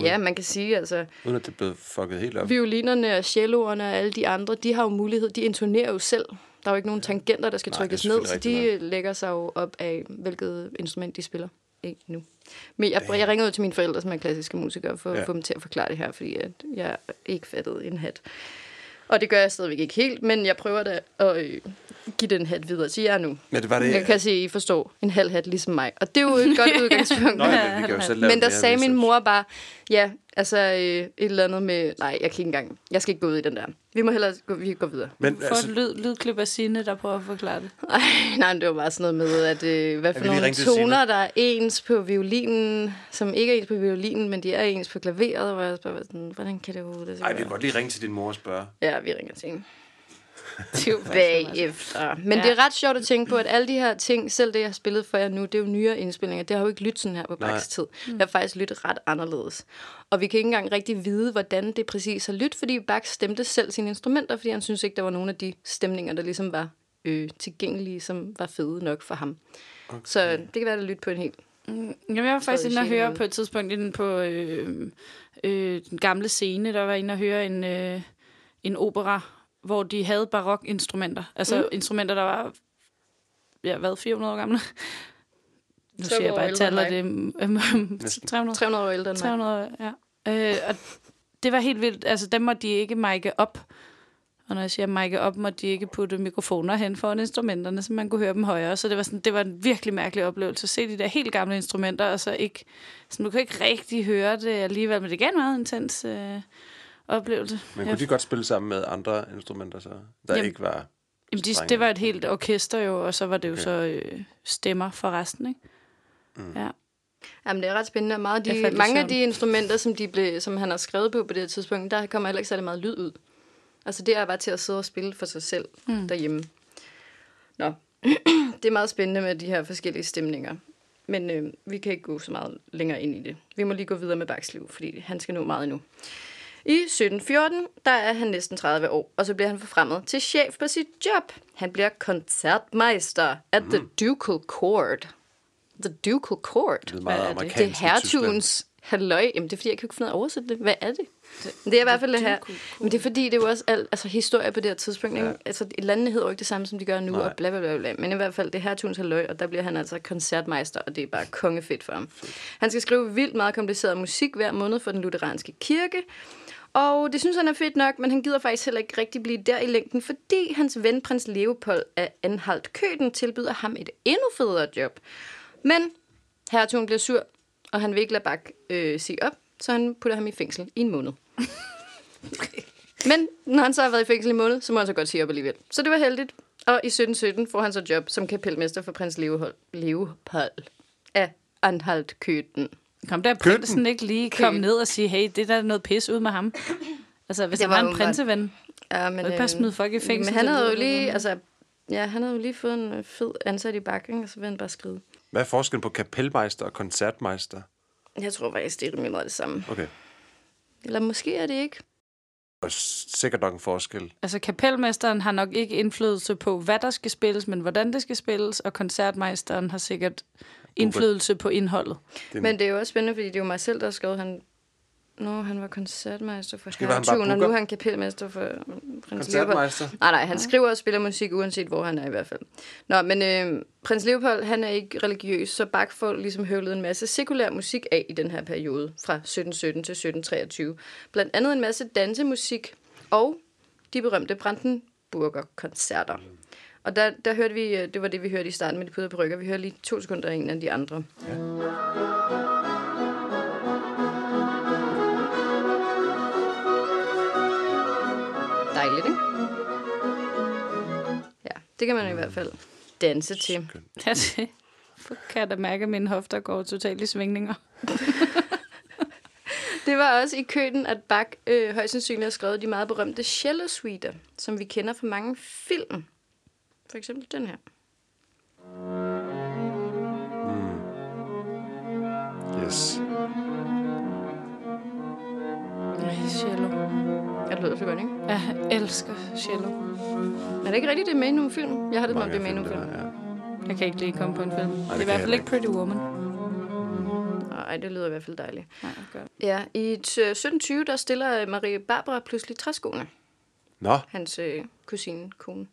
Ja, man kan sige, altså, Uden at det blev fucket helt op. violinerne og celloerne og alle de andre, de har jo mulighed, de intonerer jo selv. Der er jo ikke nogen tangenter, der skal Nej, trykkes ned, så de lægger sig jo op af, hvilket instrument de spiller. Ikke nu. Men jeg, jeg ringede ud til mine forældre, som er klassiske musikere, for Ja. at få dem til at forklare det her, fordi at jeg ikke fattede en hat. Og det gør jeg stadigvæk ikke helt, men jeg prøver da at øh, give den hat videre til jer nu. Men det var det... Jeg kan se, at I forstår en halv hat ligesom mig. Og det er jo et godt udgangspunkt. Nå, ja, men vi kan jo selv lave Men der sagde min mor bare, ja, altså øh, et eller andet med, nej, jeg kan ikke engang, jeg skal ikke gå ud i den der. Vi må hellere gå, vi går videre. Men Få et altså, lyd, lydklip af Signe, der prøver at forklare det. Ej, nej, det var bare sådan noget med, at øh, hvad for nogle toner, der er ens på violinen, som ikke er ens på violinen, men de er ens på klaveret, hvor jeg sådan, hvordan kan det jo det ej, vi kan godt lige ringe til din mor og spørge. Ja, vi ringer til hende. bagefter. Men Ja. det er ret sjovt at tænke på, at alle de her ting, selv det, jeg har spillet for jer nu, det er jo nyere indspillinger. Det har jo ikke lyttet sådan her på. Bachs tid. Det har faktisk lyttet ret anderledes. Og vi kan ikke engang rigtig vide, hvordan det præcis har lyttet, fordi Bach stemte selv sine instrumenter, fordi han synes ikke, der var nogen af de stemninger, der ligesom var øh, tilgængelige, som var fede nok for ham. Okay. Så det kan være, at lytte på en helt... Jamen, jeg var faktisk inde og høre på et tidspunkt inde på øh, øh, den gamle scene, der var inde og høre en, øh, en opera, hvor de havde barokinstrumenter. Altså mm. instrumenter, der var, ja, hvad, 400 år gamle? Nu siger jeg bare et tal, det er 300. 300 år ældre end mig. 300 år, ja. Øh, og det var helt vildt. Altså, dem måtte de ikke mic'e op. Og når jeg siger mic'e op, måtte de ikke putte mikrofoner hen foran instrumenterne, så man kunne høre dem højere. Så det var, sådan, det var en virkelig mærkelig oplevelse at se de der helt gamle instrumenter, og så ikke... Så du kan ikke rigtig høre det alligevel, men det gav en meget intens øh, oplevelse. Men Ja. kunne de godt spille sammen med andre instrumenter, så? Der Jamen, ikke var... Jamen, de, det var et helt orkester jo, og så var det jo Okay. så øh, stemmer for resten, ikke? Mm. Ja. Jamen, det er ret spændende. Meget af de, mange af søvn. de instrumenter, som, de blev, som han har skrevet på på det her tidspunkt, der kommer heller ikke særlig meget lyd ud. Altså, det er bare til at sidde og spille for sig selv mm. derhjemme. Nå, det er meget spændende med de her forskellige stemninger. Men øh, vi kan ikke gå så meget længere ind i det. Vi må lige gå videre med Bachs liv, fordi han skal nå meget endnu. I 1714, der er han næsten 30 år, og så bliver han forfremmet til chef på sit job. Han bliver koncertmeister at the Ducal Court. The Ducal Court. Det er meget Hvad er det? Det er hertugens halløj. Jamen, det er fordi, jeg kan ikke finde ud af at oversætte det. Hvad er det? Det er i hvert fald det her. Men det er fordi, det er jo også al, altså, historie på det her tidspunkt. Ikke? Altså, landene hedder jo ikke det samme, som de gør nu, Nej. og bla, bla, bla, bla. Men i hvert fald, det er hertugens halløj, og der bliver han altså koncertmeister, og det er bare kongefedt for ham. Han skal skrive vildt meget kompliceret musik hver måned for den lutheranske kirke, og det synes han er fedt nok, men han gider faktisk heller ikke rigtig blive der i længden, fordi hans ven, prins Leopold af Anhalt Køten, tilbyder ham et endnu federe job. Men hertugen bliver sur, og han vil ikke lade Bak øh, sige op, så han putter ham i fængsel i en måned. Men når han så har været i fængsel i en måned, så må han så godt sige op alligevel. Så det var heldigt. Og i 1717 får han så job som kapelmester for prins Leopold, Leopold af Anhalt Køten. Kom der prinsen ikke lige kom ned og sige, hey, det er der noget pis ud med ham. Altså, hvis Det han var var en prinseven. Ja, men, ikke bare smide folk i fængsel, Men han havde jo lige, altså, ja, han havde jo lige fået en øh, fed ansat i bakken, og så vil han bare skrive. Hvad er forskellen på kapelmeister og koncertmeister? Jeg tror faktisk, det er rimelig meget det samme. Okay. Eller måske er det ikke. Og sikkert nok en forskel. Altså, kapelmesteren har nok ikke indflydelse på, hvad der skal spilles, men hvordan det skal spilles, og koncertmeisteren har sikkert indflydelse på indholdet. Det er Men det er jo også spændende, fordi det er jo mig selv, der har skrevet, han, Nå, han var koncertmeister for hertugen, og nu er han kapelmester for prins Leopold. Nej, nej, han skriver og spiller musik, uanset hvor han er i hvert fald. Nå, men øh, prins Leopold, han er ikke religiøs, så Bach får ligesom høvlet en masse sekulær musik af i den her periode, fra 1717 til 1723. Blandt andet en masse dansemusik og de berømte Brandenburger-koncerter. Og der, der hørte vi, øh, det var det, vi hørte i starten med de pudder på rykker. Vi hører lige to sekunder af en af de andre. Dejligt, ikke? Ja, det kan man i hvert fald danse til. Ja, det kan jeg da mærke, at mine hofter går totalt i svingninger. Det var også i køen, at Bach øh, højst sandsynligt har skrevet de meget berømte cello-suiter, som vi kender fra mange film. For eksempel den her. Yes. Ej, cello. Ja, det lyder så godt, ikke? Jeg elsker cello. Er det ikke rigtigt, det er med i nogle film? Jeg har det Mange det er med i nogle film. filmene, ja. Jeg kan ikke lige komme på en film. det er kan i hvert fald ikke Pretty Woman. Nej, det lyder i hvert fald dejligt. Nej, godt. Ja, i t- 1720, der stiller Marie Barbara pludselig træskoene. Nå, Hans øh, kusine, kone.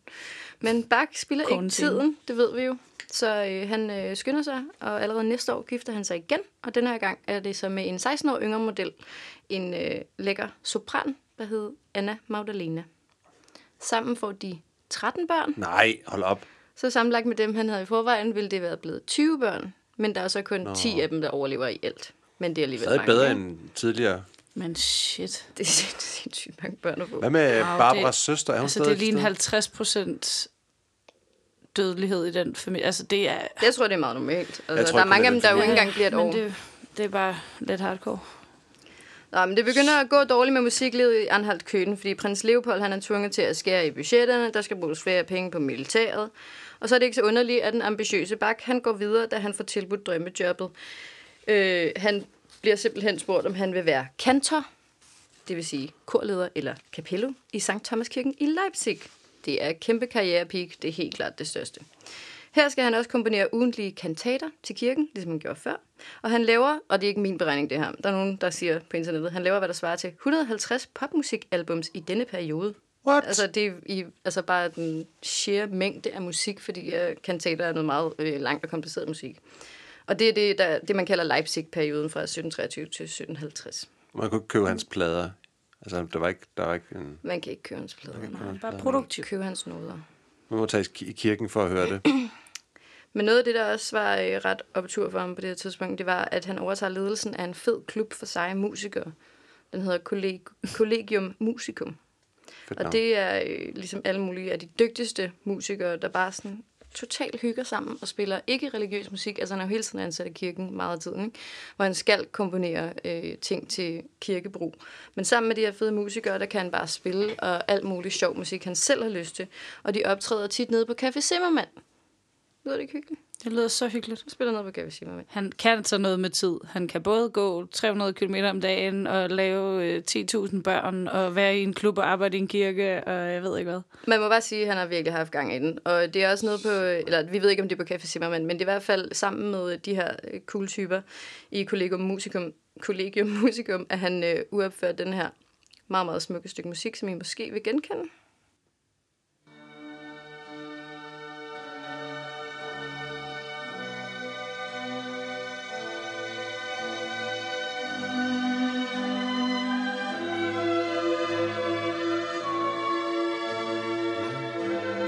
Men Bach spiller ikke Konen til. tiden, det ved vi jo. Så øh, han øh, skynder sig, og allerede næste år gifter han sig igen. Og den her gang er det så med en 16 år yngre model. En øh, lækker sopran, der hedder Anna Magdalena. Sammen får de 13 børn. nej, hold op. Så sammenlagt med dem, han havde i forvejen, ville det være blevet 20 børn. Men der er så kun Nå. 10 af dem, der overlever i alt. Men det er alligevel Stadig mange. bedre ikke? end tidligere. Men shit. Det er sindssygt mange børn at få. Hvad med Wow, Barbaras det- søster? Er hun Altså, det er lige en til 50 procent dødelighed i den familie. Altså, det er... Jeg tror, det er meget normalt. Altså, tror der er mange af dem, der jo ikke engang bliver et men år. det, det er bare lidt hardcore. Nå, men det begynder at gå dårligt med musiklivet i Anhalt Køden, fordi prins Leopold han er tvunget til at skære i budgetterne, der skal bruges flere penge på militæret. Og så er det ikke så underligt, at den ambitiøse Bak han går videre, da han får tilbudt drømmejobbet. Øh, han bliver simpelthen spurgt, om han vil være kantor, det vil sige korleder eller capello, i St. Thomaskirken i Leipzig. Det er et kæmpe karrierepeak, det er helt klart det største. Her skal han også komponere ugentlige kantater til kirken, ligesom han gjorde før. Og han laver, og det er ikke min beregning det her, der er nogen, der siger på internettet, han laver, hvad der svarer til 150 popmusikalbums i denne periode. What? Altså, det er i, altså bare den sheer mængde af musik, fordi uh, kantater er noget meget øh, langt og kompliceret musik. Og det er det, der, det man kalder Leipzig-perioden fra 1723 til 1750. Man kunne ikke købe hans plader. Altså, der var ikke, der var ikke en... Man kan ikke købe hans plader. Nej. Bare produktiv. Købe hans noder. Man må tage i kirken for at høre det. Men noget af det, der også var øh, ret optur for ham på det her tidspunkt, det var, at han overtager ledelsen af en fed klub for seje musikere. Den hedder Colleg- Collegium Musicum. Fedt Og det er øh, ligesom alle mulige af de dygtigste musikere, der bare sådan totalt hygger sammen og spiller ikke religiøs musik. Altså han er jo hele tiden ansat i kirken meget af tiden, ikke? hvor han skal komponere øh, ting til kirkebrug. Men sammen med de her fede musikere, der kan han bare spille og alt muligt sjov musik, han selv har lyst til. Og de optræder tit nede på Café Zimmermann. Lyder det ikke hyggeligt? Det lyder så hyggeligt. Han spiller nede på Café Zimmermann. Han kan så noget med tid. Han kan både gå 300 km om dagen og lave øh, 10.000 børn og være i en klub og arbejde i en kirke og jeg ved ikke hvad. Man må bare sige, at han har virkelig haft gang i den. Og det er også noget på, eller vi ved ikke, om det er på Café Zimmermann, men det er i hvert fald sammen med de her øh, cool typer i Collegium Musicum, Collegium Musicum at han øh, uopført den her meget, meget smukke stykke musik, som I måske vil genkende.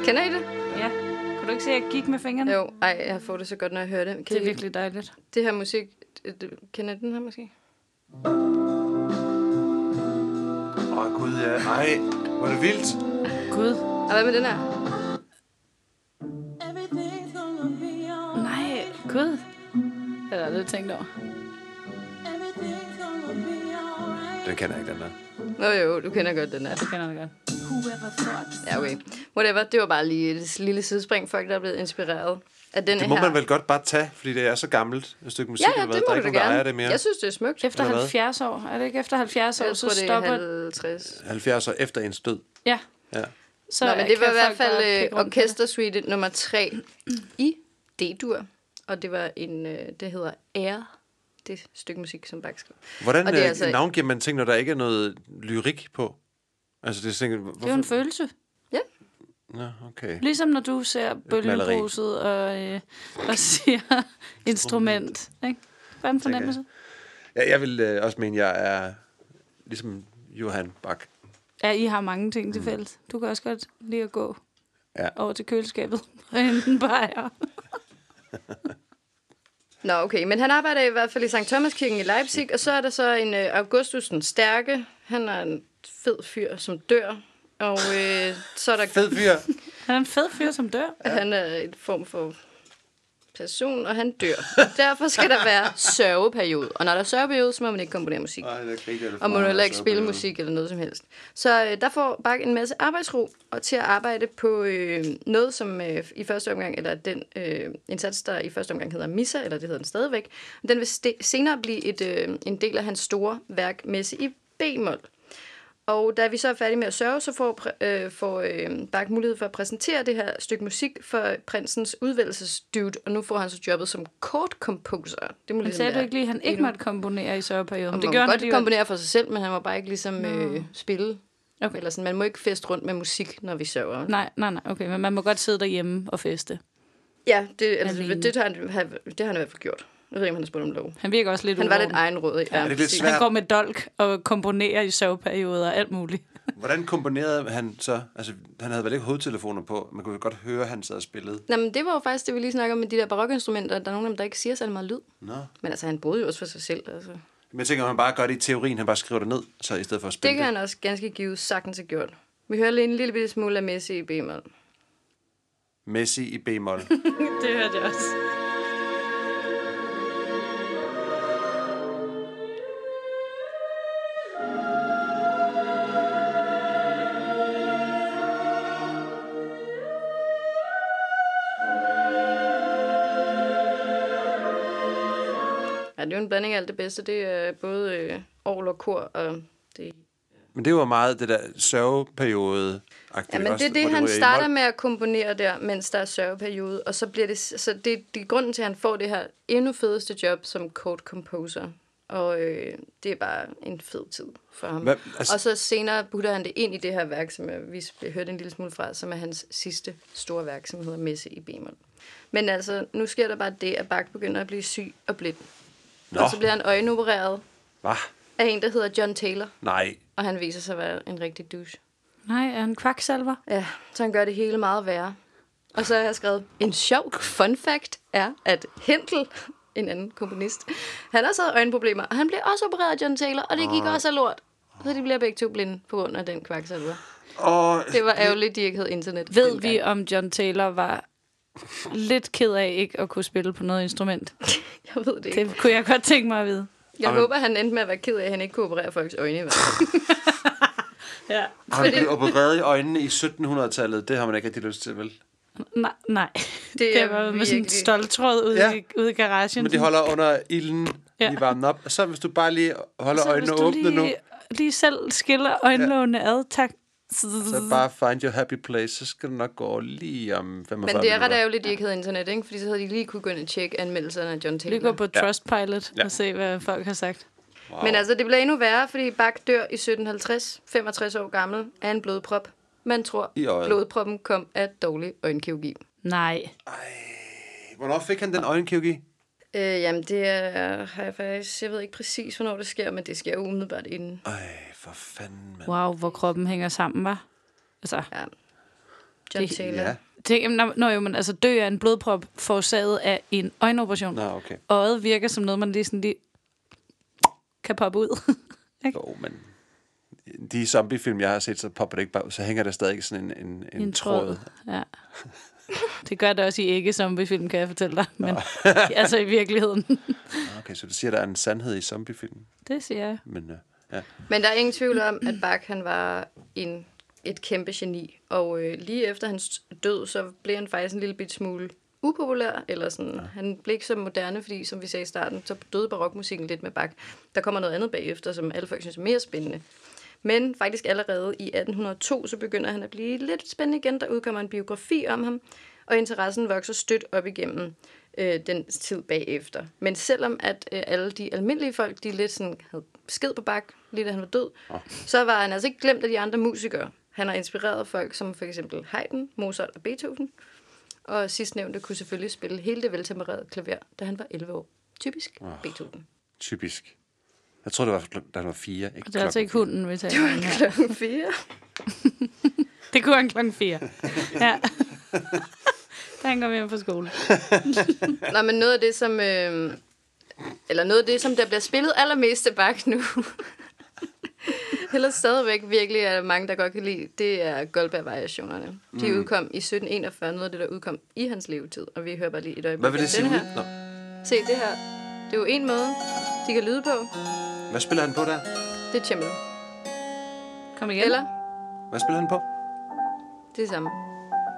Kender I det? Ja. Kan du ikke se, at jeg gik med fingrene? Jo, ej, jeg får det så godt, når jeg hører det. Kan Det er I- virkelig dejligt. Det her musik, kender I den her måske? Åh, oh, gud, ja. Ej, hvor er det vildt. Gud. Og hvad med den her? Nej, Gud. Det har jeg aldrig tænkt over. Den kender jeg ikke, den der. Nå jo, du kender godt den her. Det kender jeg godt. Ja, okay. Whatever, det var bare lige et lille sidespring. Folk, der er blevet inspireret af den Det her. må man vel godt bare tage, fordi det er så gammelt et stykke musik. Ja, ja, det der må er du der ejer gerne. det mere. Jeg synes, det er smukt. Efter Eller hvad? 70 år. Er det ikke efter 70 år, jeg så tror, det er stopper... 50. 70 år efter ens død. Ja. Ja. Så Nå, men det var i hvert fald øh, orkestersuite nummer 3 i D-dur. Og det var en, øh, det hedder Air, det stykke musik, som Bach skrev. Hvordan Og det er øh, altså- navngiver man ting, når der ikke er noget lyrik på? Altså, det er sådan, hvorfor? Det er jo en følelse. Nå, okay. Ligesom når du ser bølgebruset og, øh, og siger instrument. Ikke? Bare en fornemmelse. Ja, jeg vil øh, også mene, jeg er ligesom Johan Bach. Ja, I har mange ting til fælles. Du kan også godt lide at gå Ja. over til køleskabet og hente en bajer. Nå, okay, men han arbejder i hvert fald i St. Thomaskirken i Leipzig, og så er der så en øh, Augustus den Stærke. Han er en fed fyr, som dør. Og øh, så er der Fed fyr. Han er en fed fyr, som dør. Ja. Han er en form for person, og han dør. Derfor skal der være sørgeperiode. Og når der er sørgeperiode, så må man ikke komponere musik. Nej, det er ikke. Og må heller ikke spille musik eller noget som helst. Så øh, der får Bach en masse arbejdsro og til at arbejde på øh, noget, som øh, i første omgang, eller den øh, indsats, der i første omgang hedder Missa, eller det hedder den stadigvæk, den vil senere blive et, øh, en del af hans store værk Messe i B-mol. Og da vi så er færdige med at sørge, så får, øh, får øh, Bach mulighed for at præsentere det her stykke musik for prinsens udvælgelsesdude, og nu får han så jobbet som chord composer. Det må Men ligesom sagde du ikke lige, at han ikke måtte komponere i sørgeperioden? og Det man han godt komponere for sig selv, men han må bare ikke ligesom øh, spille. Okay. Eller sådan, man må ikke feste rundt med musik, når vi sørger. Nej, nej, nej, okay, men man må godt sidde derhjemme og feste. Ja, det, altså, Alene. det, det, har han, det har han i hvert fald gjort. Jeg ved ikke, om han har spurgt om lov. Han virker også lidt Han var lidt uoven. egenrådig. Ja, det er lidt svært. Han går med dolk og komponerer i sørgeperioder og alt muligt. Hvordan komponerede han så? Altså, han havde vel ikke hovedtelefoner på. Man kunne jo godt høre, at han sad og spillede. Nå, men det var jo faktisk det, vi lige snakker om med de der barokinstrumenter. Der er nogle af dem, der ikke siger særlig meget lyd. Nå. Men altså, han boede jo også for sig selv. Altså. Men jeg tænker, at han bare gør det i teorien. Han bare skriver det ned, så i stedet for at spille Det kan han også ganske givet sagtens have gjort. Vi hører lige en lille bitte smule af Messi i b-mol. Messi i B-mol. Det hørte jeg også. Det er jo en blanding af alt det bedste. Det er både øh, og kor, og det Men det var meget det der sørgeperiode Ja, men det er det, han starter med at komponere der, mens der er sørgeperiode. Og så bliver det, så det, det er grunden til, at han får det her endnu fedeste job som chord composer. Og øh, det er bare en fed tid for ham. Hvad- altså... Og så senere putter han det ind i det her værk, som jeg, vi hørte en lille smule fra, som er hans sidste store værk, som hedder Messe i b-mol. Men altså, nu sker der bare det, at Bach begynder at blive syg og blind. Nå, Og så bliver han øjenopereret hvad? af en, der hedder John Taylor. Nej. Og han viser sig at være en rigtig douche. Nej, er han kvaksalver? Ja, så han gør det hele meget værre. Og så har jeg skrevet, en sjov fun fact er, at Hentel, en anden komponist, han også havde øjenproblemer, og han blev også opereret af John Taylor, og det gik også af lort. Så de bliver begge to blinde på grund af den kvaksalver. Og Det var ærgerligt, de ikke havde internet. Ved vi, om John Taylor var lidt ked af ikke at kunne spille på noget instrument? Jeg ved det ikke. Det kunne jeg godt tænke mig at vide. Jeg håber, han endte med at være ked af, at han ikke kunne operere folks øjne i hvert fald. Ja. han blev opereret i øjnene i 1700-tallet. Det har man ikke rigtig lyst til, vel? Nej, nej. Det Det, er det var med sådan en stoltråd ude, Ja. i, ude i garagen. Men de holder under ilden, Ja. lige varmen op. Og så hvis du bare lige holder så øjnene åbne lige, nu, lige selv skiller øjenlågene ja. ad, tak. Så bare find your happy place, så skal du nok gå lige om 45 Men det er ret ærgerligt, at de ikke havde internet, ikke? Fordi så havde de lige kunne gå ind og tjekke anmeldelserne af John Taylor. Lige gå på Trustpilot Ja. og se, hvad folk har sagt. Wow. Men altså, det bliver endnu værre, fordi Bach dør i 1750, 65 år gammel, af en blodprop. Man tror, blodproppen kom af dårlig øjenkirurgi. Nej. Hvornår fik han den øjenkirurgi? Øh, jamen, det er, har jeg faktisk... Jeg ved ikke præcis, hvornår det sker, men det sker jo umiddelbart inden. Ej, for fanden, mand. Wow, hvor kroppen hænger sammen, var. Altså, Ja. John Det- Taylor. Ja. tænk, når, når jo, man altså dør af en blodprop forårsaget af en øjenoperation. Nå, okay. Øjet virker som noget, man lige sådan lige kan poppe ud. Jo, men de zombiefilm, jeg har set, så popper det ikke bare ud. Så hænger der stadig sådan en, en, en, en tråd. Ja. Det gør det også i ikke zombiefilm, kan jeg fortælle dig. Men altså i virkeligheden. Okay, så du siger, der er en sandhed i zombiefilm. Det siger jeg. Men øh, ja. Men der er ingen tvivl om, at Bach han var en, et kæmpe geni. Og øh, lige efter hans død, så blev han faktisk en lille bit smule upopulær. Eller sådan. Ja. Han blev ikke så moderne, fordi som vi sagde i starten, så døde barokmusikken lidt med Bach. Der kommer noget andet bagefter, som alle folk synes er mere spændende. Men faktisk allerede i 1802, så begynder han at blive lidt spændende igen. Der udkommer en biografi om ham, og interessen vokser stødt op igennem øh, den tid bagefter. Men selvom at øh, alle de almindelige folk, de lidt sådan havde besked på Bach, lige da han var død, oh. så var han altså ikke glemt af de andre musikere. Han har inspireret folk som for eksempel Haydn, Mozart og Beethoven. Og sidstnævnte kunne selvfølgelig spille hele det veltempererede klaver, da han var 11 år. Typisk oh. Beethoven. Typisk. Jeg tror det var, da han var fire. Ikke Og det er altså ikke hunden, vi taler om her. Klokken 4. Det kunne han klokken fire. Ja. Da han kom hjem fra skole. Nå, men noget af det, som... Øh, eller noget af det, som der bliver spillet allermest til Bach nu, Heller stadigvæk virkelig er der mange, der godt kan lide, det er Goldberg-variationerne. De mm. udkom i 1741, noget af det, der udkom i hans levetid. Og vi hører bare lige et øjeblik. Hvad vil det sige her. Se, det her. Det er jo en måde, de kan lyde på. Hvad spiller han på der? Det er cembalo. Kom igen. Eller Hvad spiller han på? det er det samme,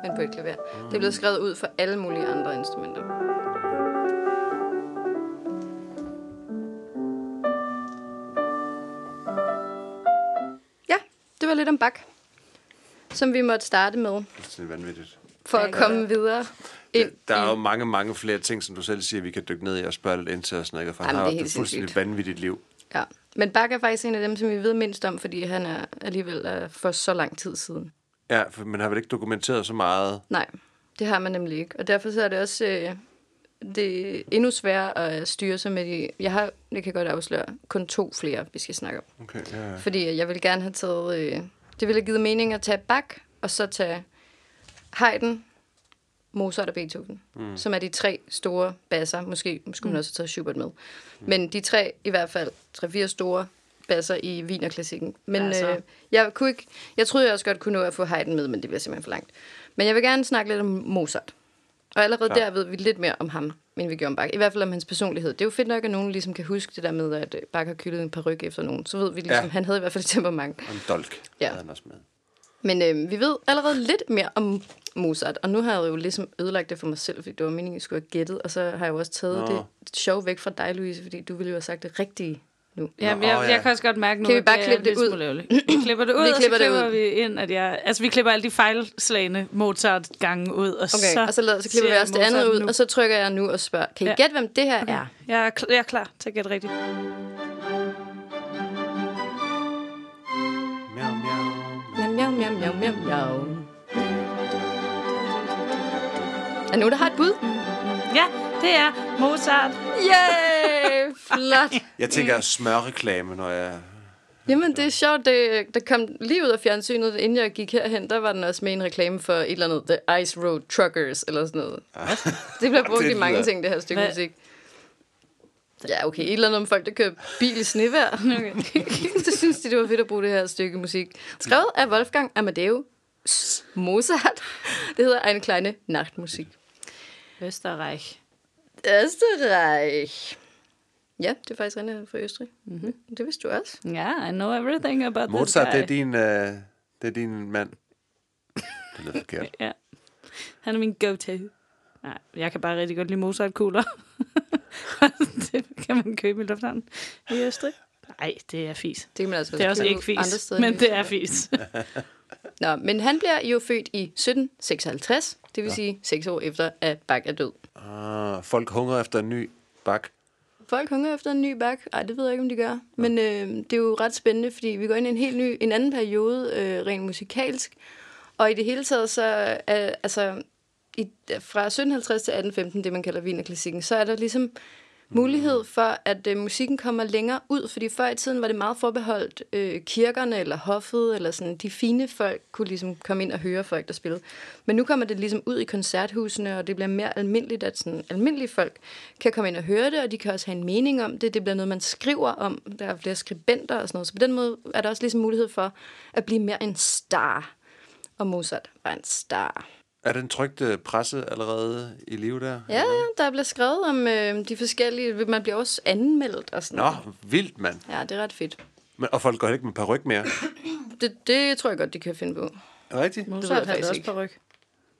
men på et klaver. Det er blevet skrevet ud for alle mulige andre instrumenter. Ja, det var lidt om bak, som vi måtte starte med, Det er vanvittigt. for at komme videre ind Der er i... jo mange, mange flere ting, som du selv siger, vi kan dykke ned i og spørge lidt ind til og snakke, for han Jamen, har det er jo et fuldstændig vanvittigt liv. Ja. Men Bach er faktisk en af dem, som vi ved mindst om, fordi han er alligevel er for så lang tid siden. Ja, for man har vel ikke dokumenteret så meget. Nej, det har man nemlig ikke. Og derfor så er det også øh, det er endnu sværere at styre sig med de... Jeg har, det kan godt afsløre, kun to flere, vi skal snakke om. Okay, ja, ja. Fordi jeg vil gerne have taget... Øh, det ville have givet mening at tage Bach, og så tage Haydn, Mozart og Beethoven, mm. som er de tre store basser. Måske skulle man også have taget Schubert med. Men de tre, i hvert fald, tre-fire store basser i Wienerklassikken. Men Altså. øh, jeg, kunne ikke, jeg troede, jeg også godt kunne nå at få Haydn med, men det bliver simpelthen for langt. Men jeg vil gerne snakke lidt om Mozart. Og allerede Klar. der ved vi lidt mere om ham, end vi gjorde om Bach. I hvert fald om hans personlighed. Det er jo fedt nok, at nogen ligesom kan huske det der med, at Bach har kyldet en paryk efter nogen. Så ved vi ligesom, Ja. ja. han havde i hvert fald temperament. Og en dolk Ja. havde han også med. Men øh, vi ved allerede lidt mere om Mozart, og nu har jeg jo ligesom ødelagt det for mig selv, fordi det var meningen, at jeg skulle have gættet, og så har jeg jo også taget Nå. det sjov væk fra dig, Louise, fordi du ville jo have sagt det rigtige nu. Ja, Nå, jeg, jeg ja. kan også godt mærke nu, Kan vi bare klippe det ud? Vi klipper det ud, Vi og så klipper det klipper ud. vi ind, at jeg... Altså, vi klipper alle de fejlslagende Mozart-gange ud, og Okay, så... og så, lader, så klipper vi også det andet ud, nu. og så trykker jeg nu og spørger, kan I Ja. gætte, hvem det her er? Jeg er, kl- jeg er klar til at gætte rigtigt. Miau. Miau, miau, miau. Er nu, der har et bud? Ja, det er Mozart. Yay! Flot! Jeg tænker smørreklame, når jeg... Jamen, det er sjovt. Det, der kom lige ud af fjernsynet, inden jeg gik herhen, der var den også med en reklame for et eller andet The Ice Road Truckers, eller sådan noget. Det bliver brugt Det i mange ting, det her stykke Hvad? musik. Ja, okay. Et eller andet om folk, der kører bil i snevejr. Okay. så synes de, det var fedt at bruge det her stykke musik. Skrevet af Wolfgang Amadeus Mozart. Det hedder Eine kleine Nachtmusik. Østerreich. Østerreich. Ja, det er faktisk René fra Østrig. Mm-hmm. Det vidste du også. Ja, I know everything about Mozart, this det guy. er din, øh, det er din mand. Det lyder forkert. Ja. Han er min go-to. Nej, jeg kan bare rigtig godt lide Mozart-kugler. det kan man købe i lufthavnen i Østrig. Nej, det er fis. Det kan man altså Det er også ikke fis, andre steder men det er fis. Nå, men han bliver jo født i 1756, det vil ja. sige seks år efter, at Bach er død. Ah, folk hungrer efter en ny bak. Folk hungrer efter en ny Bach. Ej, det ved jeg ikke, om de gør. Men øh, det er jo ret spændende, fordi vi går ind i en helt ny, en anden periode, øh, rent musikalsk. Og i det hele taget, så er, altså, i, fra 1750 til 1815, det man kalder Wienerklassikken, så er der ligesom mulighed for, at øh, musikken kommer længere ud, fordi før i tiden var det meget forbeholdt øh, kirkerne eller hoffet, eller sådan, de fine folk kunne ligesom komme ind og høre folk, der spillede. Men nu kommer det ligesom ud i koncerthusene, og det bliver mere almindeligt, at sådan, almindelige folk kan komme ind og høre det, og de kan også have en mening om det. Det bliver noget, man skriver om. Der er flere skribenter og sådan noget. Så på den måde er der også ligesom mulighed for at blive mere en star. Og Mozart var en star. Er den trygte presse allerede i live der? Ja, ja, der bliver skrevet om øh, de forskellige... Man bliver også anmeldt og sådan Nå, noget. vildt, mand. Ja, det er ret fedt. Men, og folk går ikke med paryk mere. Det, det tror jeg godt, de kan finde på. Det rigtigt? Mozart havde faktisk også ryg.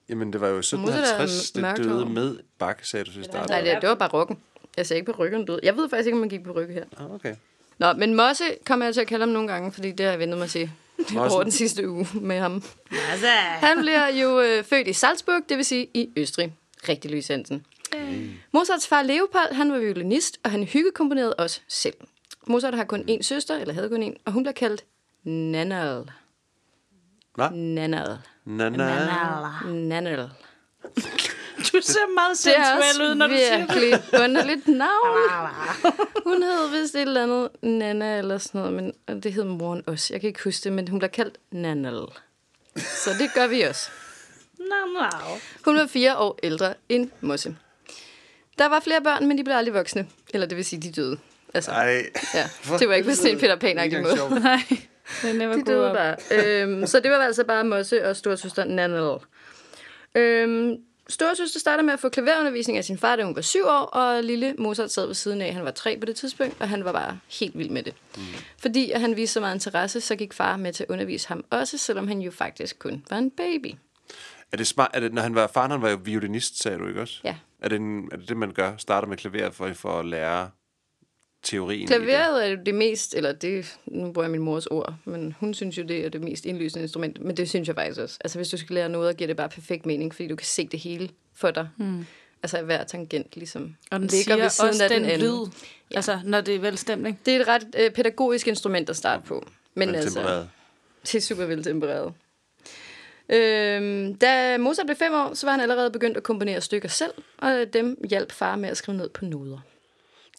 Jamen, det var jo Mozart er 1750, det døde med bak, sagde du til start. Nej, det, det var bare rocken. Jeg sagde ikke på ryggen død. Jeg ved faktisk ikke, om man gik på ryggen her. Ah, okay. Nå, men Mosse kommer jeg til at kalde ham nogle gange, fordi det har jeg ventet mig til Mosse. over den sidste uge med ham. Altså. Han bliver jo øh, født i Salzburg, det vil sige i Østrig. Rigtig Louis Hansen. Mozarts far Leopold, han var violinist, og han hyggekomponerede også selv. Mozart har kun én søster, eller havde kun én, og hun bliver kaldt Nannerl. Hvad? Nannerl. Nana. Nannerl. Du ser meget Det er sensuel ud, når du siger det. virkelig underligt navn. Hun hed vist et eller andet Nana eller sådan noget, men det hed moren også. Jeg kan ikke huske det, men hun bliver kaldt Nannel. Så det gør vi også. Nå. Hun var fire år ældre end Mosse. Der var flere børn, men de blev aldrig voksne. Eller det vil sige, de døde. Altså, Ej. ja. Det var ikke på sådan en Peter pan Ikke måde. Nej. Det never De døde up. bare. øhm, så det var altså bare Mosse og storsøster Nanel. Øhm, storsøster starter med at få klaverundervisning af sin far, da hun var syv år, og lille Mozart sad ved siden af. Han var tre på det tidspunkt, og han var bare helt vild med det. Mm. Fordi at han viste så meget interesse, så gik far med til at undervise ham også, selvom han jo faktisk kun var en baby. Er det smart, er det, når han var, faren han var jo violinist, sagde du ikke også? Ja. Er det, en, er det det, man gør? Starter med klaver for, for at lære teorien? i det? Klaveret er jo det mest, eller det, nu bruger jeg min mors ord, men hun synes jo, det er det mest indlysende instrument, men det synes jeg faktisk også. Altså hvis du skal lære noget, giver det bare perfekt mening, fordi du kan se det hele for dig. Mm. Altså hver tangent ligesom Og den ligger siger ved siden også af den, den anden. lyd, ja. altså når det er velstemning. Det er et ret øh, pædagogisk instrument at starte på. Men altså, det er super veltempereret. Øhm, da Mozart blev fem år, så var han allerede begyndt at komponere stykker selv, og dem hjalp far med at skrive ned på noder.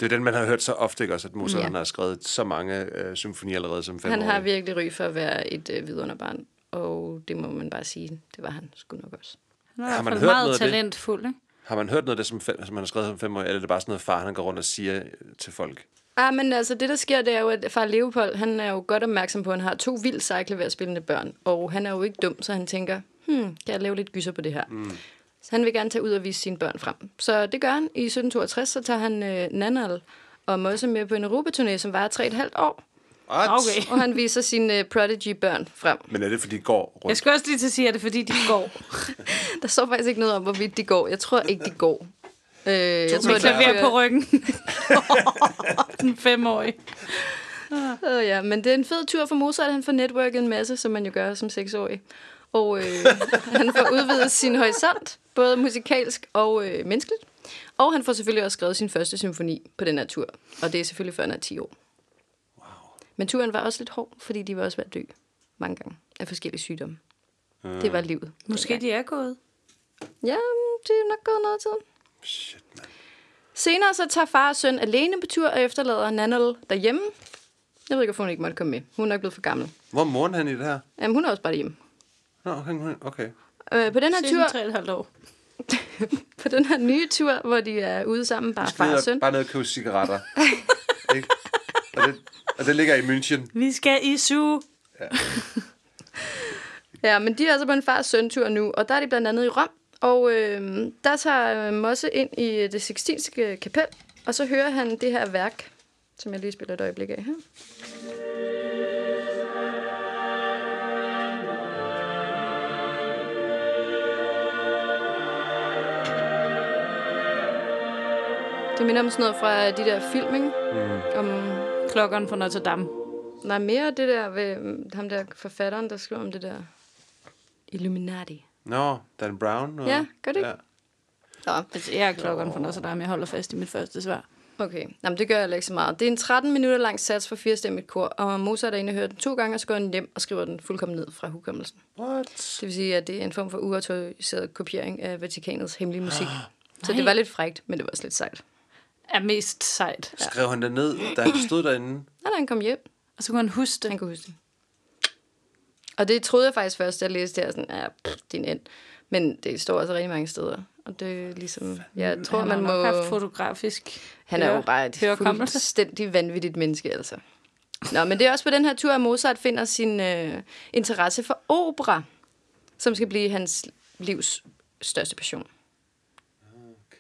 Det er den, man har hørt så ofte, ikke også? At Mozart Ja. ja. han har skrevet så mange øh, symfonier allerede som fem Han har virkelig ry for at være et øh, vidunderbarn, og det må man bare sige, det var han sgu nok også. Han i Har man hørt meget noget af det? talentfuld, ikke? Har man hørt noget af det, som, fem, som han har skrevet som fem år, eller er det bare sådan noget, far han går rundt og siger øh, til folk? Ah, men altså, det der sker, det er jo, at far Leopold, han er jo godt opmærksom på, at han har to vildt seje spillende børn, og han er jo ikke dum, så han tænker, hmm, kan jeg lave lidt gyser på det her? Mm. Så han vil gerne tage ud og vise sine børn frem. Så det gør han. I 1762, så tager han øh, Nanal og Mosse med på en Europaturné, som varer tre et halvt år, What? Okay. og han viser sine øh, Prodigy-børn frem. Men er det, fordi de går rundt? Jeg skal også lige til at sige, at det er fordi, de går. Der står faktisk ikke noget om, hvorvidt de går. Jeg tror ikke, de går. Øh, jeg tror, Med de klaver kører- på ryggen. Den femårige. Øh, ja, men det er en fed tur for Mozart. Han får networket en masse, som man jo gør som seksårig. Og øh, han får udvidet sin horisont, både musikalsk og øh, menneskeligt. Og han får selvfølgelig også skrevet sin første symfoni på den her tur. Og det er selvfølgelig før han er 10 år. Wow. Men turen var også lidt hård, fordi de var også ved at dø mange gange af forskellige sygdomme. Mm. Det var livet. Måske de er gået. Ja, det er nok gået noget tid. Shit, man. Senere så tager far og søn alene på tur og efterlader Nanel derhjemme. Jeg ved ikke, hvorfor hun ikke måtte komme med. Hun er nok blevet for gammel. Hvor er moren han i det her? Jamen, hun er også bare hjemme. Nå, okay. okay. Øh, på den her tur, Siden 3,5 år. på den her nye tur, hvor de er ude sammen, bare far og søn. bare ned og købe cigaretter. ikke? Og det, og det ligger i München. Vi skal i su. Ja, men de er altså på en far og søn tur nu, og der er de blandt andet i Rom. Og øh, der tager øh, Mosse ind i det sextinske kapel, og så hører han det her værk, som jeg lige spiller et øjeblik af her. Det minder om sådan noget fra de der film, ikke? Mm. Om, Klokkeren fra Notre Dame. nej, mere det der ved mm, ham der forfatteren, der skriver om det der Illuminati. Nå, Dan Brown. Og, Ja, gør det ikke? Ja. Nå, Altså, jeg er klokkeren fra Notre Dame. Jeg holder fast i mit første svar. Okay, Jamen, det gør jeg ikke så meget. Det er en 13 minutter lang sats for firestemmigt kor, og Mozart er inde og hører den to gange, og så går han hjem og skriver den fuldkommen ned fra hukommelsen. What? Det vil sige, at det er en form for uautoriseret kopiering af Vatikanets hemmelige musik. Så Nej. det var lidt frægt, men det var også lidt sejt. Er mest sejt. Skrev han det ned, da han stod derinde? Nej, da han kom hjem, Og så kunne han huske det. han kunne huske det. Og det troede jeg faktisk først, da jeg læste det her, sådan, ja, pff, din end. Men det står også rigtig mange steder. Og det er ligesom, jeg tror, han man må... haft fotografisk Han er jo bare et fuldstændig vanvittigt menneske, altså. Nå, men det er også på den her tur, at Mozart finder sin øh, interesse for opera, som skal blive hans livs største passion.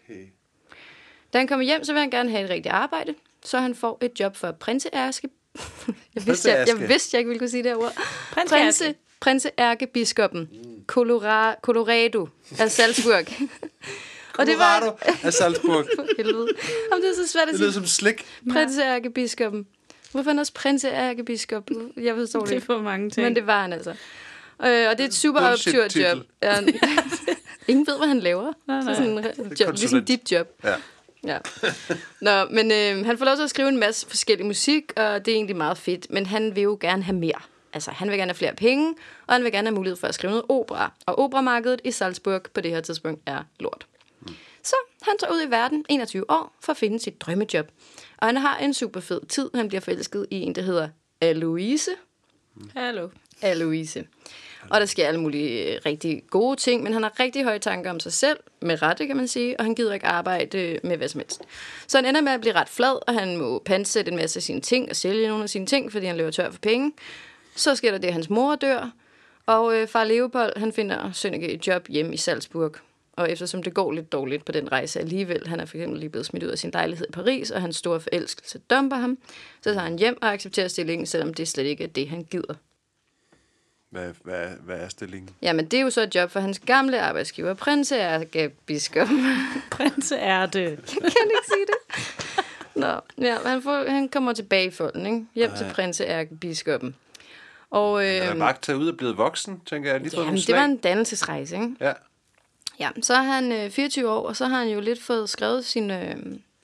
Okay. Da han kommer hjem, så vil han gerne have et rigtigt arbejde, så han får et job for prinseærske. jeg, vidste, jeg, jeg vidste, jeg ikke ville kunne sige det her ord. Prinse Prinse, prinseærkebiskoppen. Colora, Colorado af Salzburg. Og det var... Af Salzburg. Helvede. Jamen, det er så svært at Det sige. lyder som slik. Prinseærkebiskoppen. Hvorfor er han også prinseærkebiskop? Jeg forstår det Det er ikke. for mange ting. Men det var han altså. Øh, og det er et super optur job. Ja. Ingen ved, hvad han laver. Nej, nej. Så sådan job, ligesom dit job. Ja. Ja. Nå, men øh, han får lov til at skrive en masse forskellig musik, og det er egentlig meget fedt. Men han vil jo gerne have mere. Altså, han vil gerne have flere penge, og han vil gerne have mulighed for at skrive noget opera. Og operamarkedet i Salzburg på det her tidspunkt er lort. Så han tager ud i verden, 21 år, for at finde sit drømmejob. Og han har en super fed tid. Han bliver forelsket i en, der hedder Aloise. Hallo. Aloise. Og der sker alle mulige øh, rigtig gode ting, men han har rigtig høje tanker om sig selv, med rette kan man sige, og han gider ikke arbejde øh, med hvad som helst. Så han ender med at blive ret flad, og han må pansætte en masse af sine ting og sælge nogle af sine ting, fordi han løber tør for penge. Så sker der det, at hans mor dør, og øh, far Leopold, han finder Sønneke et job hjemme i Salzburg. Og eftersom det går lidt dårligt på den rejse alligevel, han er for eksempel lige blevet smidt ud af sin lejlighed i Paris, og hans store forelskelse dumper ham, så tager han hjem og accepterer stillingen, selvom det slet ikke er det, han gider. Hvad, hvad, hvad er stillingen? Jamen, det er jo så et job for hans gamle arbejdsgiver, Prinse Biskop. Prinse er det. kan ikke sige det? Nå, ja, han, får, han kommer tilbage i folden, ikke? Hjem til Prinse Ærkebiskoppen. Og, øh, Han er bare taget ud og blevet voksen, tænker jeg. Lige jamen, det var en dannelsesrejse, ikke? Ja. Ja, så er han øh, 24 år, og så har han jo lidt fået skrevet sin øh,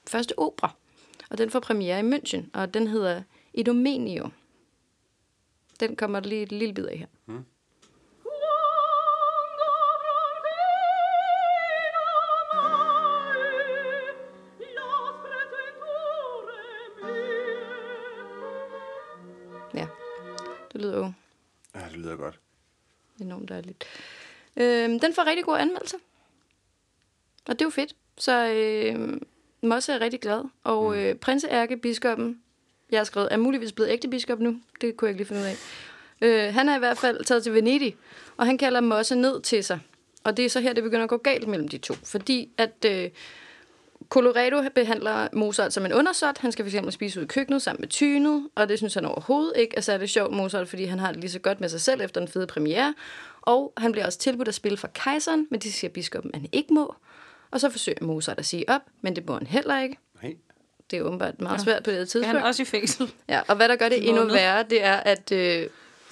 første opera. Og den får premiere i München, og den hedder Idomeneo. Den kommer der lige et lille bid af her. Ja, det lyder jo ja, det lyder godt. enormt dejligt. Øh, den får rigtig gode anmeldelser. Og det er jo fedt. Så øh, Mosse er rigtig glad. Og øh, prinse ærkebiskoppen, jeg har skrevet, er muligvis blevet ægte biskop nu. Det kunne jeg ikke lige finde ud af. Øh, han er i hvert fald taget til Venedig, og han kalder Mosse ned til sig. Og det er så her, det begynder at gå galt mellem de to. Fordi at øh, Colorado behandler Mozart som en undersåt. Han skal fx spise ud i køkkenet sammen med tynet, og det synes han overhovedet ikke er særlig sjovt, Mozart, fordi han har det lige så godt med sig selv efter en fed premiere. Og han bliver også tilbudt at spille for kejseren, men det siger biskoppen, at han ikke må. Og så forsøger Mozart at sige op, men det må han heller ikke. Det er åbenbart meget svært på det her tidspunkt. han også i fængsel? Ja, og hvad der gør det endnu værre, det er, at øh,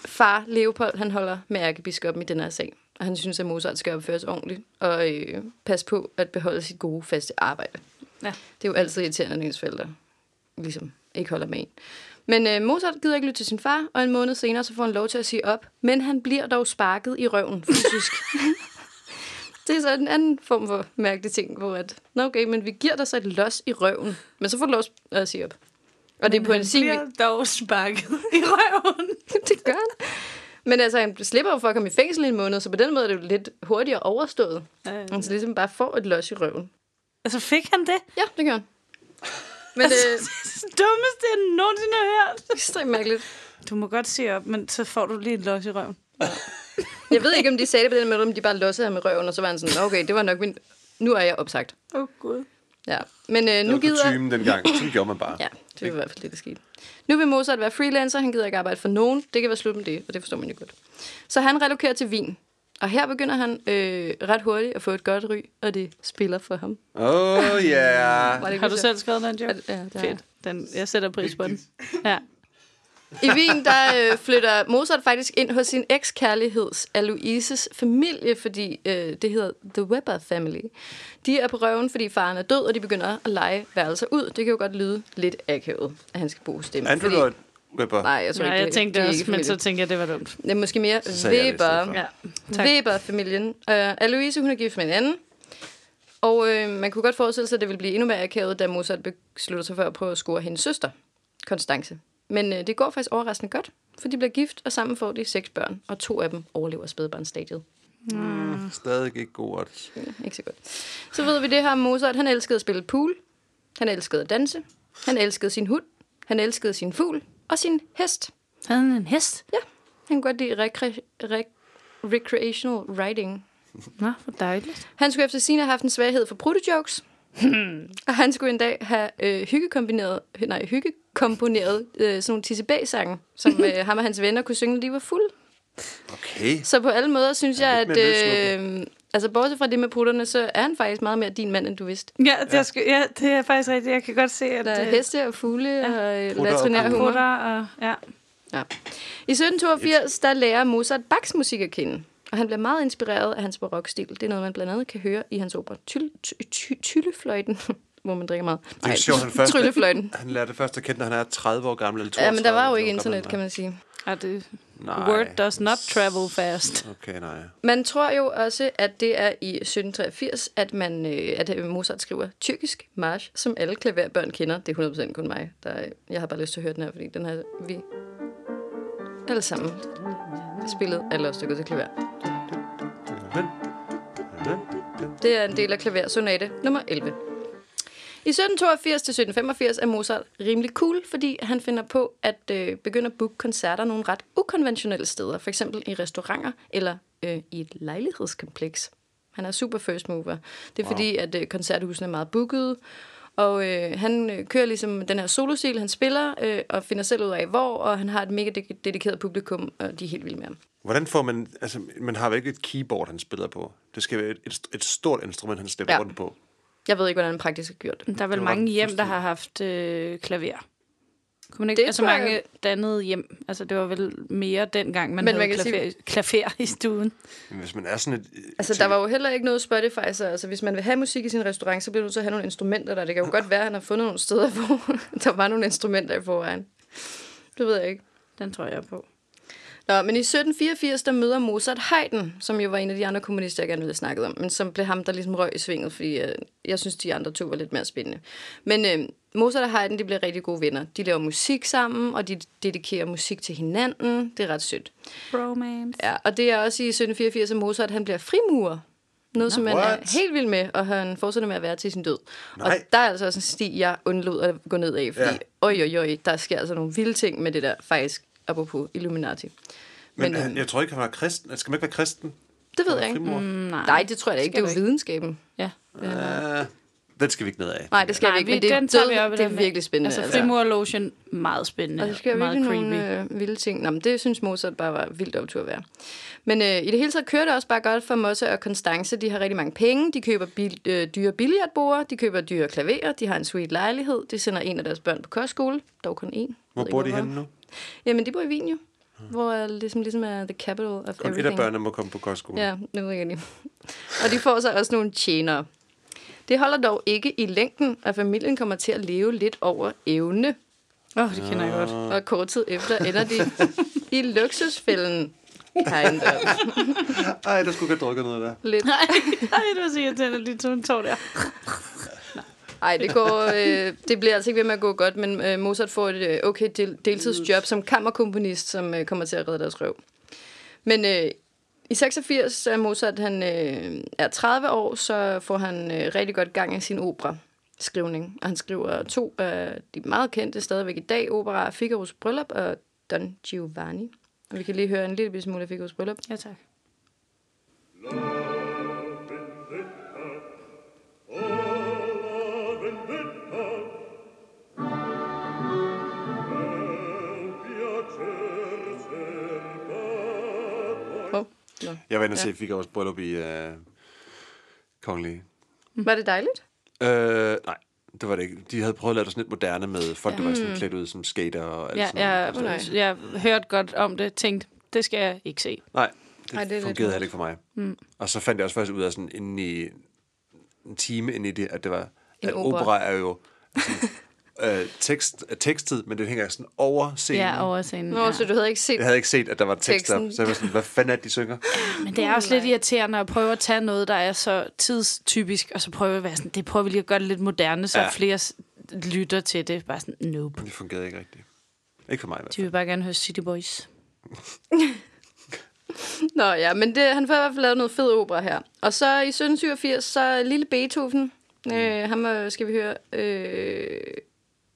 far Leopold, han holder med ærkebiskoppen i den her sag. Og han synes, at Mozart skal opføres ordentligt og øh, passe på at beholde sit gode, faste arbejde. Ja. Det er jo altid irriterende, når ens forældre ligesom ikke holder med en. Men øh, Mozart gider ikke lytte til sin far, og en måned senere så får han lov til at sige op. Men han bliver dog sparket i røven fysisk. det er så en anden form for mærkelig ting, hvor at, nå okay, men vi giver dig så et los i røven, men så får du lov at sige op. Og det er på en sin bliver dog sparket i røven. det gør han. Men altså, han slipper jo for at komme i fængsel i en måned, så på den måde er det jo lidt hurtigere overstået. Ja, ja. Han så ligesom bare får et los i røven. Altså, fik han det? Ja, det gør han. Men det Det dummeste, jeg nogensinde har hørt. er ekstremt mærkeligt. Du må godt sige op, men så får du lige et los i røven. Jeg ved ikke, om de sagde det på den måde, om de bare lossede ham i røven, og så var han sådan, okay, det var nok min... Nu er jeg opsagt. Åh, oh, Gud. Ja. Men øh, Det nu var gider... kutumen dengang. Sådan gjorde man bare. Ja, det var i hvert fald det, der skete. Nu vil Mozart være freelancer, han gider ikke arbejde for nogen. Det kan være slut med det, og det forstår man jo godt. Så han relokerer til Wien. Og her begynder han øh, ret hurtigt at få et godt ry, og det spiller for ham. Åh, oh, yeah. Var det Har du så- selv skrevet den joke? Ja, det. Fedt. Den, jeg sætter pris på den. Ja. I Wien, der øh, flytter Mozart faktisk ind hos sin ekskærligheds Aloises familie, fordi øh, det hedder The Weber Family. De er på røven, fordi faren er død, og de begynder at lege værelser ud. Det kan jo godt lyde lidt akavet, at han skal bo hos dem. Andrew Lloyd Webber. Nej, jeg tror Nej, ikke, jeg tænkte det er også, ikke men så tænkte jeg, det var dumt. Det er måske mere det Weber. Ja, tak. Weber-familien. Uh, Aloise, hun er gift med en anden. Og øh, man kunne godt forestille sig, at det ville blive endnu mere akavet, da Mozart beslutter sig for at prøve at score hendes søster, Konstance. Men øh, det går faktisk overraskende godt, for de bliver gift, og sammen får de seks børn, og to af dem overlever spædbarnsstadiet. Stadig ikke god odds. Ja, ikke så godt. Så ved vi det her om Mozart. Han elskede at spille pool. Han elskede at danse. Han elskede sin hund. Han elskede sin fugl og sin hest. Havde han en hest? Ja, han kunne godt lide recre- rec- recreational writing. Nå, hvor dejligt. Han skulle efter sine have haft en svaghed for prutejokes. og han skulle en dag have øh, hyggekombineret, nej, hyggekomponeret øh, sådan nogle TCB-sange, som øh, ham og hans venner kunne synge, når de var fulde. Okay. Så på alle måder synes jeg, at... Øh, altså, bortset fra det med prutterne, så er han faktisk meget mere din mand, end du vidste. Ja, det, ja. Skal, ja, det er faktisk rigtigt. Jeg kan godt se, at... Der er øh, heste og fugle ja. og øh, latrinær humor. Og... Ja. Ja. I 1782, der lærer Mozart Bachs musik at kende. Og han bliver meget inspireret af hans barokstil. Det er noget, man blandt andet kan høre i hans opera Tyl- ty- ty- Tyllefløjten, hvor man drikker meget. Det er sjovt, han først... Tryllefløjten. Han lærte først at kende, når han er 30 år gammel eller 32. Ja, men der var jo ikke internet, kan man sige. ja det, Nej. word does not travel fast. Okay, nej. Man tror jo også, at det er i 1783, at, man, øh, at øh, Mozart skriver tyrkisk march, som alle klaverbørn kender. Det er 100% kun mig. Der, er- jeg har bare lyst til at høre den her, fordi den har vi alle sammen spillet alle os stykker til klaver. Det er en del af klaversonate nummer 11. I 1782 til 1785 er Mozart rimelig cool, fordi han finder på at øh, begynde at booke koncerter nogle ret ukonventionelle steder, for eksempel i restauranter eller øh, i et lejlighedskompleks. Han er super first mover. Det er wow. fordi, at øh, koncerthusene er meget bookede, og øh, han øh, kører ligesom den her solostil, han spiller, øh, og finder selv ud af hvor, og han har et mega de- dedikeret publikum, og de er helt vilde med ham. Hvordan får man... Altså, man har vel ikke et keyboard, han spiller på. Det skal være et, et, et stort instrument, han stepper Ja. ja. rundt på. Jeg ved ikke, hvordan han praktisk har gjort det. Der er vel mange hjem, der har haft øh, klaver. Kunne man ikke? Det altså tror jeg- mange dannede hjem. Altså det var vel mere dengang, man Men man havde kan klaver, klaver i stuen. Men hvis man er sådan et... Altså, der var jo heller ikke noget Spotify, så altså, hvis man vil have musik i sin restaurant, så bliver du nødt til at have nogle instrumenter der. Det kan jo godt være, at han har fundet nogle steder, hvor der var nogle instrumenter i forvejen. Det ved jeg ikke. Den tror jeg på. Nå, men i 1784, der møder Mozart Haydn, som jo var en af de andre kommunister, jeg gerne ville have snakket om, men som blev ham, der ligesom røg i svinget, fordi øh, jeg synes, de andre to var lidt mere spændende. Men øh, Mozart og Haydn, de bliver rigtig gode venner. De laver musik sammen, og de dedikerer musik til hinanden. Det er ret sødt. Romance. Ja, og det er også i 1784, at Mozart han bliver frimurer. Noget, som man er What? helt vild med, og han fortsætter med at være til sin død. Nej. Og der er altså også en sti, jeg undlod at gå ned af, fordi Ja. ja. øj, øj, øj, der sker altså nogle vilde ting med det der, faktisk, apropos Illuminati. Men, Men, men øhm, jeg tror ikke, han var kristen. Skal man ikke være kristen? Det ved jeg ikke. Mm, nej. Nej, det tror jeg da ikke. Skal Det er jo videnskaben. Ja. Uh, den skal vi ikke ned af. Nej, det skal Nej, vi ikke, vi- men det er, den tager vi op det er virkelig spændende. Altså frimurlotion, meget spændende. Og det sker meget virkelig creepy. nogle øh, vilde ting. Nå, men det synes Mozart bare var vildt optur at være. Men øh, i det hele taget kører det også bare godt for Mosse og Constance. De har rigtig mange penge. De køber bil, øh, dyre billiardborde. De køber dyre klaverer. De har en sweet lejlighed. De sender en af deres børn på kostskole. Dog kun en. Hvor bor ikke, de henne nu? Jamen, de bor i Wien jo. Hvor er ligesom, ligesom er the capital of Kun et everything. af børnene må komme på kostskole. Ja, det ved jeg lige. Og de får så også nogle tjenere. Det holder dog ikke i længden, at familien kommer til at leve lidt over evne. Åh, oh, det kender jeg godt. Og kort tid efter ender de i luksusfælden. Kind of. Ej, der skulle ikke have drukket noget der. Lidt. Nej, Ej, det var så irriterende, de to tår der. Ej, det, går, øh, det bliver altså ikke ved med at gå godt, men øh, Mozart får et øh, okay del, deltidsjob som kammerkomponist, som øh, kommer til at redde deres røv. Men øh, i 86 er Mozart han, øh, er 30 år, så får han øh, rigtig godt gang i sin opera skrivning. Og han skriver to af de meget kendte stadigvæk i dag operaer, Figaro's Bryllup og Don Giovanni. Og vi kan lige høre en lille smule af Figaro's Bryllup. Ja, tak. Oh, no. Jeg var inde og se Figaro's bryllup i uh, Kongelige. Var det dejligt? Øh, nej, det var det ikke. De havde prøvet at lave det sådan lidt moderne med folk, der var sådan klædt ud som skater og alt Ja, sådan jeg, noget. nej. jeg hørte godt om det, tænkte, det skal jeg ikke se. Nej, det, Ej, det er fungerede heller ikke for mig. Mm. Og så fandt jeg også faktisk ud af sådan inde i en time inde i det, at det var, En at opera. opera er jo sådan, øh, tekst, er tekstet, men det hænger sådan over scenen. Ja, over scenen. Nå, ja. så du havde ikke set Jeg havde ikke set, at der var tekst der, Teksten. så jeg var sådan, hvad fanden er det, de synger? Men det er også lidt irriterende at prøve at tage noget, der er så tidstypisk, og så prøve at være sådan, det prøver vi lige at gøre det lidt moderne, så Ja. flere lytter til det. Bare sådan, nope. Det fungerede ikke rigtigt. Ikke for mig i hvert De fald. vil bare gerne høre City Boys. Nå ja, men det, han får i hvert fald lavet noget fed opera her. Og så i 1787, så er lille Beethoven, øh, ham øh, skal vi høre øh,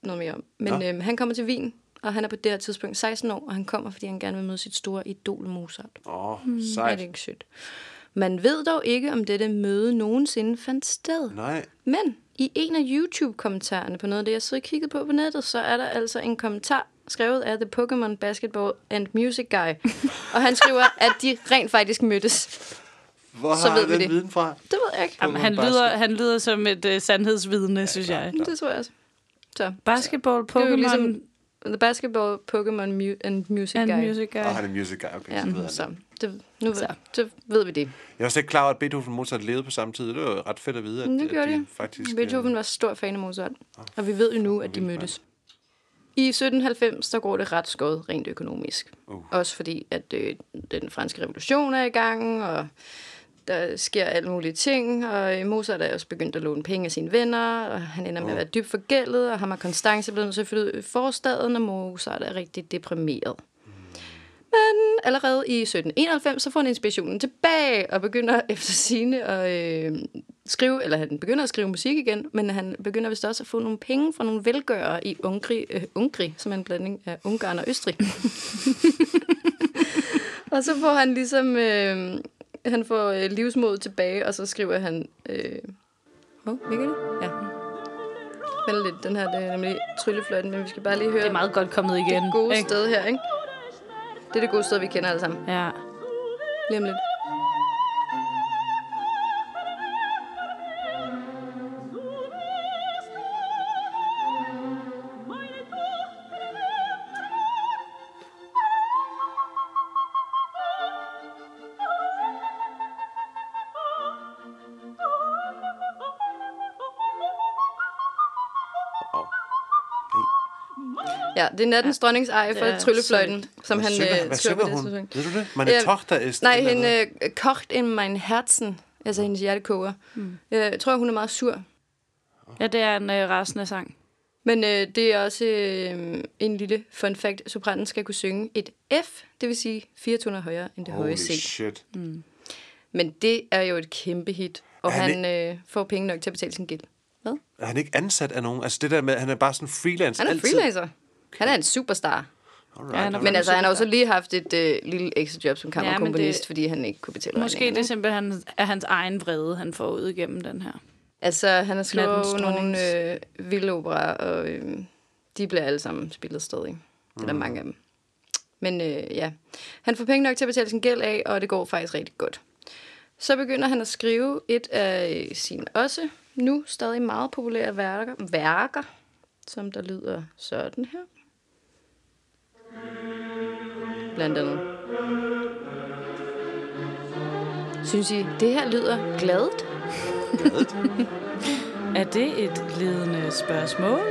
noget mere om. Men Nå. øh, han kommer til Wien, og han er på det her tidspunkt 16 år, og han kommer, fordi han gerne vil møde sit store idol Mozart. Åh, oh, Er det sejt. ikke sødt? Man ved dog ikke, om dette møde nogensinde fandt sted. Nej. Men i en af YouTube-kommentarerne på noget af det, jeg så kiggede på på nettet, så er der altså en kommentar skrevet af The Pokémon Basketball and Music Guy. og han skriver, at de rent faktisk mødtes. Hvor Så har ved vi den det. viden fra? Det ved jeg ikke. Jamen, han, lyder, han lyder som et uh, sandhedsvidne, ja, synes jeg. Det tror jeg også. Så, Basketball, det er jo Pokémon ligesom The Basketball, Pokémon mu- and Music and Guy. Music Guy. Åh, han er music guy, okay, Ja, så ved han så det. det, nu ved, Så. så ved vi det. Jeg var slet ikke klar over, at Beethoven og Mozart levede på samme tid. Det var jo ret fedt at vide, at, det at de de. faktisk... Beethoven var stor fan af Mozart, og vi ved jo nu, at de mødtes. I 1790, der går det ret skåret rent økonomisk. Uh. Også fordi, at øh, den franske revolution er i gang, og der sker alle mulige ting, og Mozart er også begyndt at låne penge af sine venner, og han ender med at være dybt forgældet, og ham og Constance er blevet nødt til at flytte ud i forstaden, og Mozart er rigtig deprimeret. Men allerede i 1791, så får han inspirationen tilbage, og begynder efter sine at øh, skrive, eller han begynder at skrive musik igen, men han begynder vist også at få nogle penge fra nogle velgørere i Ungri, øh, Ungri som er en blanding af Ungarn og Østrig. og så får han ligesom, øh, han får øh, livsmod tilbage, og så skriver han, øh, oh, virker det? Ja. Vent lidt, den her, det er nemlig tryllefløjten, men vi skal bare lige høre Det er meget godt kommet igen. det gode ikke? sted her, ikke? Det er det gode sted, vi kender alle sammen. Ja. Lige om lidt. Ja, det er nattens dronningseje ej for tryllefløjten, som Hvad han synger, øh, hvad synger på det hun? tidspunkt. Ved du det? Meine Ja, Tochter ist... Nej, hende noget. øh, kocht in mein Herzen, altså hendes hjertekoger. Mm. Jeg tror, hun er meget sur. ja, det er en øh, rasende sang. Men øh, det er også øh, en lille fun fact. Sopranen skal kunne synge et F, det vil sige fire toner højere end det høje Holy C. shit. Men det er jo et kæmpe hit, og Er han han øh, får penge nok til at betale sin gæld. Hvad? Er han ikke ansat af nogen? Altså det der med, at han er bare sådan freelance Han er altid. freelancer. Han er en superstar. Alright, Ja, han er Men altså, han har også lige haft et øh, lille ekstra job som kammerkomponist, det... det- fordi han ikke kunne betale Måske det regningerne. simpelthen er hans egen vrede, han får ud igennem den her. Altså, han har skrevet nogle øh, vilde operaer, og øh, de bliver alle sammen spillet stadig. Det er der mange af dem. Men øh, ja, han får penge nok til at betale sin gæld af, og det går faktisk rigtig godt. Så begynder han at skrive et af sine også nu stadig meget populære værker, værker som der lyder sådan her. Blandt andet. Synes I, det her lyder gladet? Er det et ledende spørgsmål?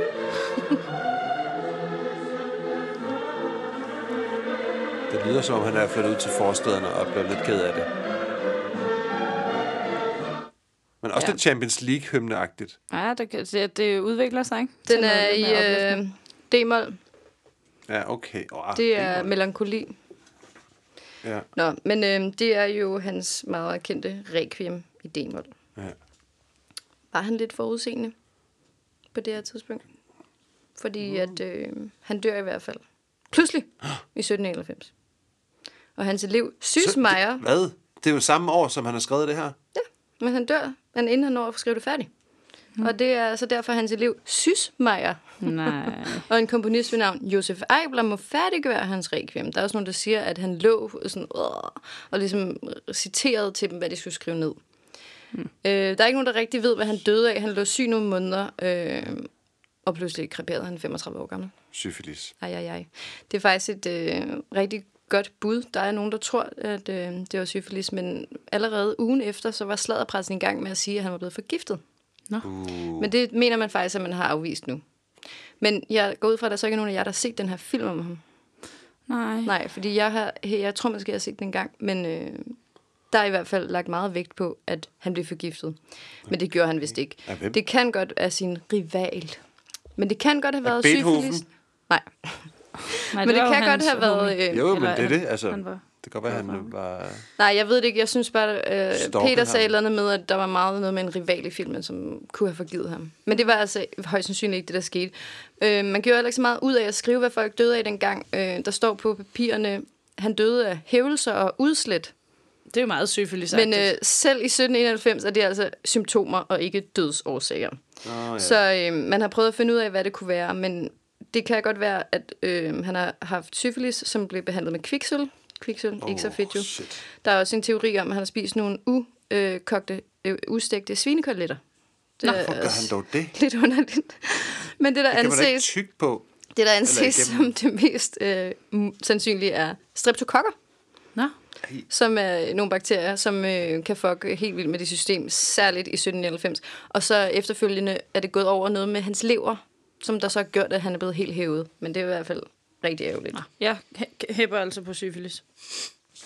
Det lyder som om, han er flyttet ud til forstederne og bliver lidt ked af det. Men også Ja. lidt Champions League-hymneagtigt. Ja, det, kan- det, det udvikler sig, ikke? Den noget er mere i øh, D-mol. Ja, okay. Oh, Det er melankoli. Ja, Nå, men øh, det er jo hans meget kendte requiem i D-mol. ja. Var han lidt forudseende på det her tidspunkt? Fordi Mm. at øh, han dør i hvert fald. Pludselig i 1791. Og hans elev, Sysmeier, Hvad? Det er jo samme år, som han har skrevet det her. men han dør, men inden han når at skrive det færdigt. Og det er så derfor hans elev, Sysmeier, Nej. og en komponist ved navn Josef Eibler må færdiggøre hans requiem. Der er også nogen, der siger, at han lå sådan, øh, og ligesom citerede til dem, hvad de skulle skrive ned. Mm. Øh, der er ikke nogen, der rigtig ved, hvad han døde af. Han lå syg nogle måneder, øh, og pludselig kreperede han 35 år gammel. Syfilis. Ej, ej, ej. Det er faktisk et øh, rigtig godt bud. Der er nogen, der tror, at øh, det var syfilis, men allerede ugen efter, så var sladderpressen i gang med at sige, at han var blevet forgiftet. Nå. Uh. Men det mener man faktisk, at man har afvist nu. Men jeg går ud fra, at der så ikke er nogen af jer, der har set den her film om ham. Nej. Nej, fordi jeg, har, jeg tror måske, jeg har set den en gang, men øh, der er i hvert fald lagt meget vægt på, at han blev forgiftet. Men det gjorde han vist ikke. Hvem? Det kan godt være sin rival. Men det kan godt have været syfilis. Nej, Nej, men det jo kan godt have været... Øh, Jo, men Eller det er det. Altså, han var- det kan godt være, han var... nej, jeg ved det ikke. Jeg synes bare, øh, Peter sagde et eller andet med, at der var meget noget med en rival i filmen, som kunne have forgivet ham. Men det var altså højst sandsynligt ikke det, der skete. Øh, man gjorde heller ikke så meget ud af at skrive, hvad folk døde af dengang. Øh, der står på papirerne, han døde af hævelser og udslæt. Det er jo meget syfilis Men øh, selv i 1791 er det altså symptomer og ikke dødsårsager. Oh, ja. Så øh, man har prøvet at finde ud af, hvad det kunne være, men det kan godt være, at øh, han har haft syfilis, som blev behandlet med kviksøl. Kviksøl, oh, ikke så fedt jo. shit. Der er også en teori om, at han har spist nogle ukogte, øh, ustegte svinekoteletter. Det Nå, er Hvorfor gør han dog det? lidt underligt. Men det, der Det kan man da ikke anses, tykke på. det, der anses som det mest øh, sandsynlige, er streptokokker Nå, som er nogle bakterier, som øh, kan fuck helt vildt med det system, særligt i 1791. Og så efterfølgende er det gået over noget med hans lever, som der så har gjort, at han er blevet helt hævet. Men det er i hvert fald rigtig ærgerligt. jeg hæ- hæpper altså på syfilis.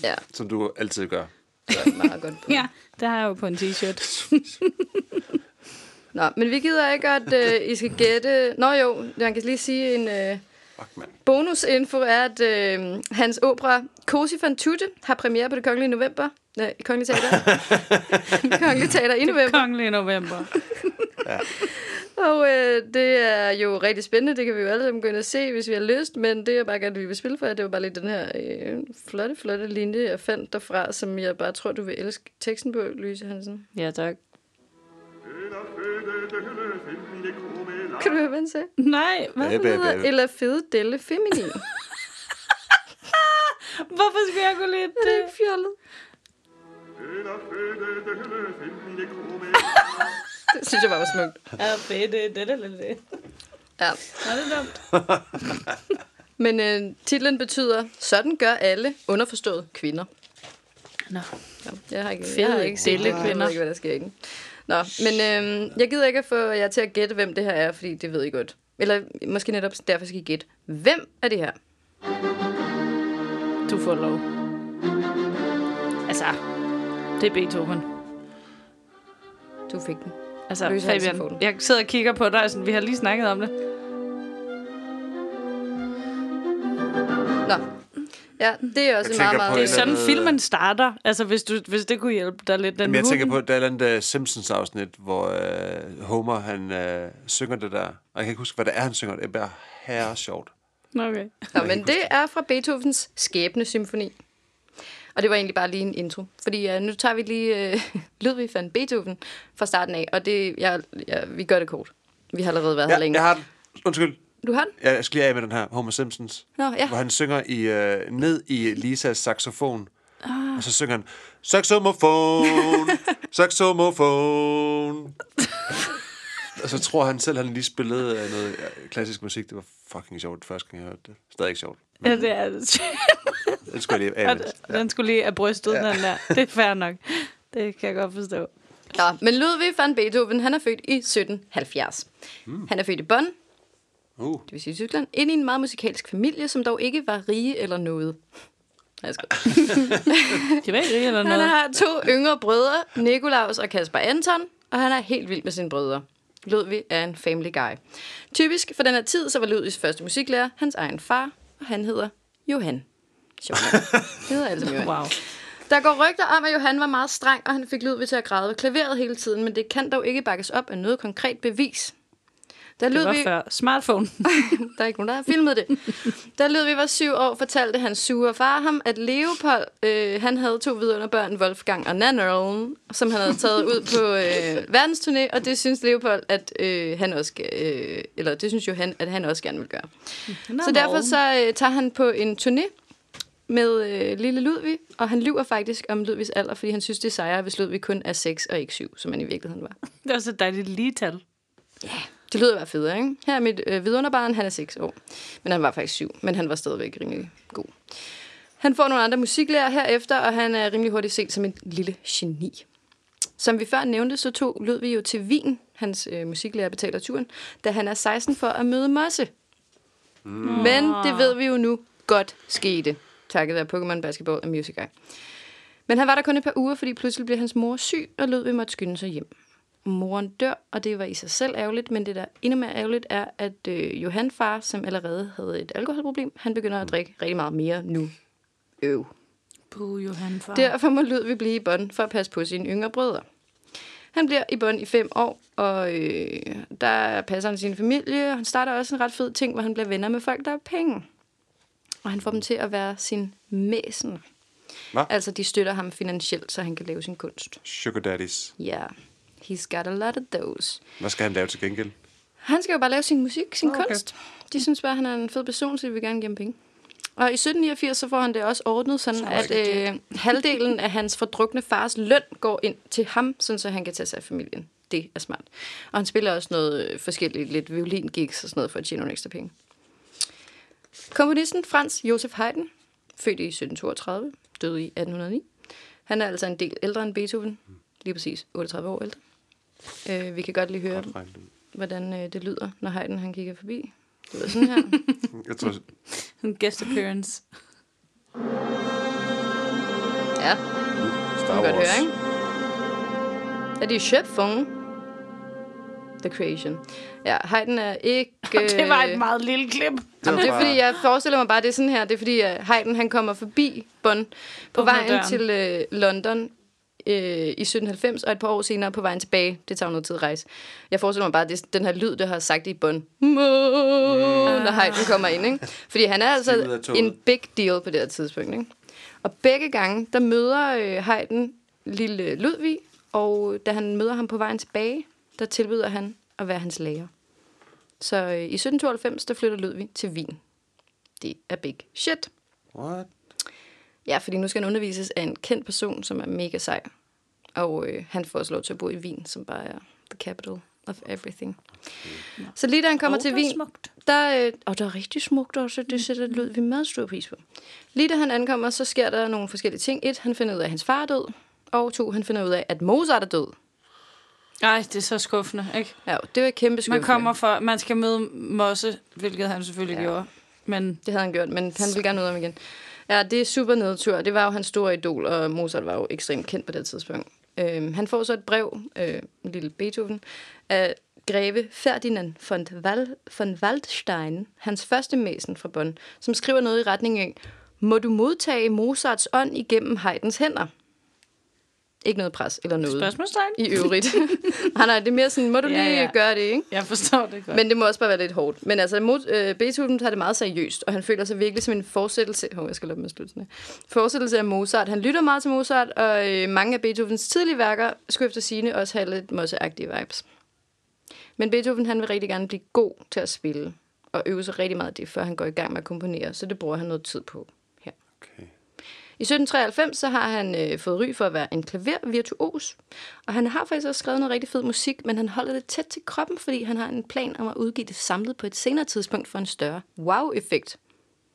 Ja, Som du altid gør. det er meget godt. På. Ja, det har jeg jo på en t-shirt. Nå, men vi gider ikke, at øh, I skal gætte... Nå jo, man kan lige sige en... Øh, Fuck, mand. Bonusinfo er, at øh, hans opera Cosi fan tutte har premiere på det kongelige november. Nej, kongelige teater. kongelige teater i november. Kongelige november. Og øh, det er jo rigtig spændende. Det kan vi jo alle sammen gå ind og se, hvis vi har lyst. Men det, jeg bare gerne vil spille for jer, det var bare lidt den her øh, flotte, flotte linje, jeg fandt derfra, som jeg bare tror, du vil elske teksten på, Louise Hansen. Ja, tak. Kan du høre, hvad han sagde? Nej, hvad? Baby, Det hedder baby. Eller fede delle feminin. Hvorfor skulle jeg kunne lide Er det det? ikke fjollet? Det synes jeg bare var smukt. Ja, fedt, det, det, det, det, det. Ja. Nå, det dumt. Men øh, titlen betyder, sådan gør alle underforstået kvinder. Nå. Ja, jeg har ikke, Fede jeg har ikke set delle det. Jeg kvinder. ved ikke, hvad der sker. Ikke? Nå, men øh, jeg gider ikke at få jer til at gætte, hvem det her er, fordi det ved I godt. Eller måske netop derfor skal I gætte. Hvem er det her? Du får lov. Altså, det er Beethoven. Du fik den. Altså, får Fabian, den. jeg sidder og kigger på dig, sådan, vi har lige snakket om det. Nå. Ja, det er også Jeg meget, meget... Det er sådan, anden- filmen starter. Altså, hvis, du, hvis det kunne hjælpe dig lidt. Den Jamen, jeg tænker på, der er et eller andet uh, Simpsons-afsnit, hvor uh, Homer, han uh, synger det der. Og jeg kan ikke huske, hvad det er, han synger. Det er bare herre sjovt. Okay. Nå, men det er fra Beethovens Skæbne-symfoni. Og det var egentlig bare lige en intro. Fordi uh, nu tager vi lige uh, Ludwig van Beethoven fra starten af. Og det, jeg, jeg, vi gør det kort. Vi har allerede været her Ja, længe. jeg har den. Undskyld. Du har den? Ja, Jeg skal lige af med den her, Homer Simpsons. Nå, ja. Hvor han synger i, øh, ned i Lisas saxofon. Ah. Og så synger han, saxomofon, saxomofon. og så tror han selv, han lige spillede øh, noget klassisk musik. Det var fucking sjovt første gang, jeg hørte det. Stadig ikke sjovt. Ja, det er det. Den skulle lige af med. Den skulle lige af brystet, ja. den der. Det er fair nok. Det kan jeg godt forstå. Nå, men Ludwig van Beethoven, han er født i 1770. Mm. Han er født i Bonn, Uh. det vil sige Tyskland, ind i en meget musikalsk familie, som dog ikke var rige eller noget. Jeg. Det var ikke rige eller Han noget. har to yngre brødre, Nikolaus og Kasper Anton, og han er helt vild med sine brødre. Ludvig er en family guy. Typisk for den her tid, så var Ludvigs første musiklærer hans egen far, og han hedder Johan. Sjovt. Det hedder altså Johan. Wow. Der går rygter om, at Johan var meget streng, og han fik Ludvig til at græde ved klaveret hele tiden, men det kan dog ikke bakkes op af noget konkret bevis. Da Det var Ludvig, før smartphone. der er ikke nogen, der har filmet det. Da Ludvig var syv år, fortalte hans sure far ham, at Leopold, øh, han havde to vidunderbørn, Wolfgang og Nannerl, som han havde taget ud på øh, verdensturné, og det synes Leopold, at øh, han også, øh, eller det synes Johan, at han også gerne vil gøre. Nå, Så derfor så øh, tager han på en turné med øh, lille Ludvig, og han lyver faktisk om Ludvigs alder, fordi han synes, det er sejere, hvis Ludvig kun er 6 og ikke 7, som han i virkeligheden var. Det var så dejligt lige tal. Det lyder bare federe, ikke? Her er mit øh, vidunderbarn, han er 6 år. Men han var faktisk 7, men han var stadigvæk rimelig god. Han får nogle andre musiklærer herefter, og han er rimelig hurtigt set som en lille geni. Som vi før nævnte, så tog Ludvig jo til Wien, hans øh, musiklærer betaler turen, da han er 16 for at møde Mosse. Mm. Men det ved vi jo nu godt skete, takket være Pokémon Basketball og Music Guy. Men han var der kun et par uger, fordi pludselig blev hans mor syg, og Ludvig måtte skynde sig hjem. Moren dør, og det var i sig selv ærgerligt, men det der er endnu mere ærgerligt er, at øh, Johan far, som allerede havde et alkoholproblem, han begynder at drikke rigtig meget mere nu. Øv. Puh, Johan far. Derfor må Ludvig blive i Bonn for at passe på sine yngre brødre. Han bliver i Bonn i fem år, og øh, der passer han sin familie. og Han starter også en ret fed ting, hvor han bliver venner med folk, der har penge. Og han får dem til at være sin mæsen. Hvad? Altså, de støtter ham finansielt, så han kan lave sin kunst. Sugar daddies. Ja, yeah. He's got a lot of those. Hvad skal han lave til gengæld? Han skal jo bare lave sin musik, sin Okay. kunst. De synes bare, at han er en fed person, så de vil gerne give ham penge. Og i 1789 så får han det også ordnet sådan, at øh, halvdelen af hans fordrukne fars løn går ind til ham, sådan så han kan tage sig af familien. Det er smart. Og han spiller også noget øh, forskelligt, lidt violingigs og sådan noget, for at tjene nogle ekstra penge. Komponisten Frans Josef Haydn, født i 1732, døde i 1809. Han er altså en del ældre end Beethoven, lige præcis 38 år ældre. Øh, vi kan godt lige høre, Godt hvordan øh, det lyder, når Haydn han kigger forbi. Det lyder sådan her. Jeg tror, En guest appearance. ja, Star kan godt Wars. høre, ikke? Er det Schöpfung? The Creation. Ja, Haydn er ikke... Det var øh, et meget lille klip. Jamen, det er fordi, jeg forestiller mig bare, det er sådan her. Det er fordi, at Haydn han kommer forbi Bonn på Åbner vejen døren. til øh, London øh, i 1790, og et par år senere på vejen tilbage. Det tager noget tid at rejse. Jeg forestiller mig bare, at det den her lyd, der har sagt det i Bonn. Mm. Når Haydn kommer ind, ikke? Fordi han er altså en big deal på det her tidspunkt, ikke? Og begge gange, der møder øh, Haydn lille Ludvig, og da han møder ham på vejen tilbage, der tilbyder han at være hans lærer. Så øh, i 1792, der flytter Ludvig til Wien. Det er big shit. What? Ja, fordi nu skal han undervises af en kendt person, som er mega sej. Og øh, han får også lov til at bo i Wien, som bare er the capital of everything. Så lige da han kommer Og til Wien, smukt. der, øh, og der er rigtig smukt også, det sætter Ludvig meget stor pris på. Lige da han ankommer, så sker der nogle forskellige ting. Et, han finder ud af, at hans far er død. Og to, han finder ud af, at Mozart er død. Ej, det er så skuffende, ikke? Ja, det var et kæmpe Man skuffende. kommer for, man skal møde Mosse, hvilket han selvfølgelig Ja. gjorde. Men Det havde han gjort, men han ville gerne ud af ham igen. Ja, det er super nedtur. Det var jo hans store idol, og Mozart var jo ekstremt kendt på det tidspunkt. Øh, han får så et brev, øh, en lille Beethoven, af greve Ferdinand von, Wal- von Waldstein, hans første mæsen fra Bonn, som skriver noget i retning af, må du modtage Mozarts ånd igennem Haydns hænder? Ikke noget pres eller noget. spørgsmålstegn? I øvrigt. nej, nej, det er mere sådan, må du Ja, lige ja. gøre det, ikke? Jeg forstår det godt. Men det må også bare være lidt hårdt. Men altså, mod, øh, Beethoven tager det meget seriøst, og han føler sig virkelig som en fortsættelse... Hov, jeg skal lade med at slutte sådan her. Fortsættelse af Mozart. Han lytter meget til Mozart, og øh, mange af Beethovens tidlige værker skulle efter sine også have lidt mosseagtige vibes. Men Beethoven, han vil rigtig gerne blive god til at spille, og øve sig rigtig meget af det, før han går i gang med at komponere, så det bruger han noget tid på. I 1793 så har han øh, fået ry for at være en klavervirtuos, og han har faktisk også skrevet noget rigtig fed musik, men han holder det tæt til kroppen, fordi han har en plan om at udgive det samlet på et senere tidspunkt for en større wow-effekt.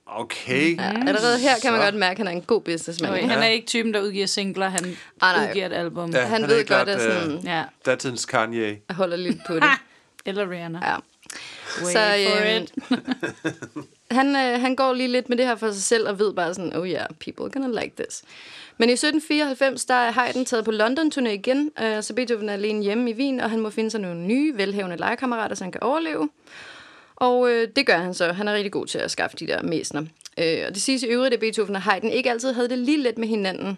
Okay. Ja, allerede her kan man Så. godt mærke, at han er en god businessman. Okay, ikke? han er ikke typen, der udgiver singler, han Ah, nej. udgiver et album. Ja, Ja. Han er ved godt, at sådan- ja. Datidens Kanye. Jeg holder lidt på det. Eller Rihanna. Ja. Wait Så, it. Han, øh, han går lige lidt med det her for sig selv og ved bare sådan, oh yeah, people are gonna like this. Men i 1794, der er Haydn taget på London-turné igen, øh, så Beethoven er alene hjemme i Wien, og han må finde sig nogle nye, velhavende legekammerater, så han kan overleve. Og øh, det gør han så. Han er rigtig god til at skaffe de der mæsner. Øh, og det siges i øvrigt, at Beethoven og Haydn ikke altid havde det lige let med hinanden.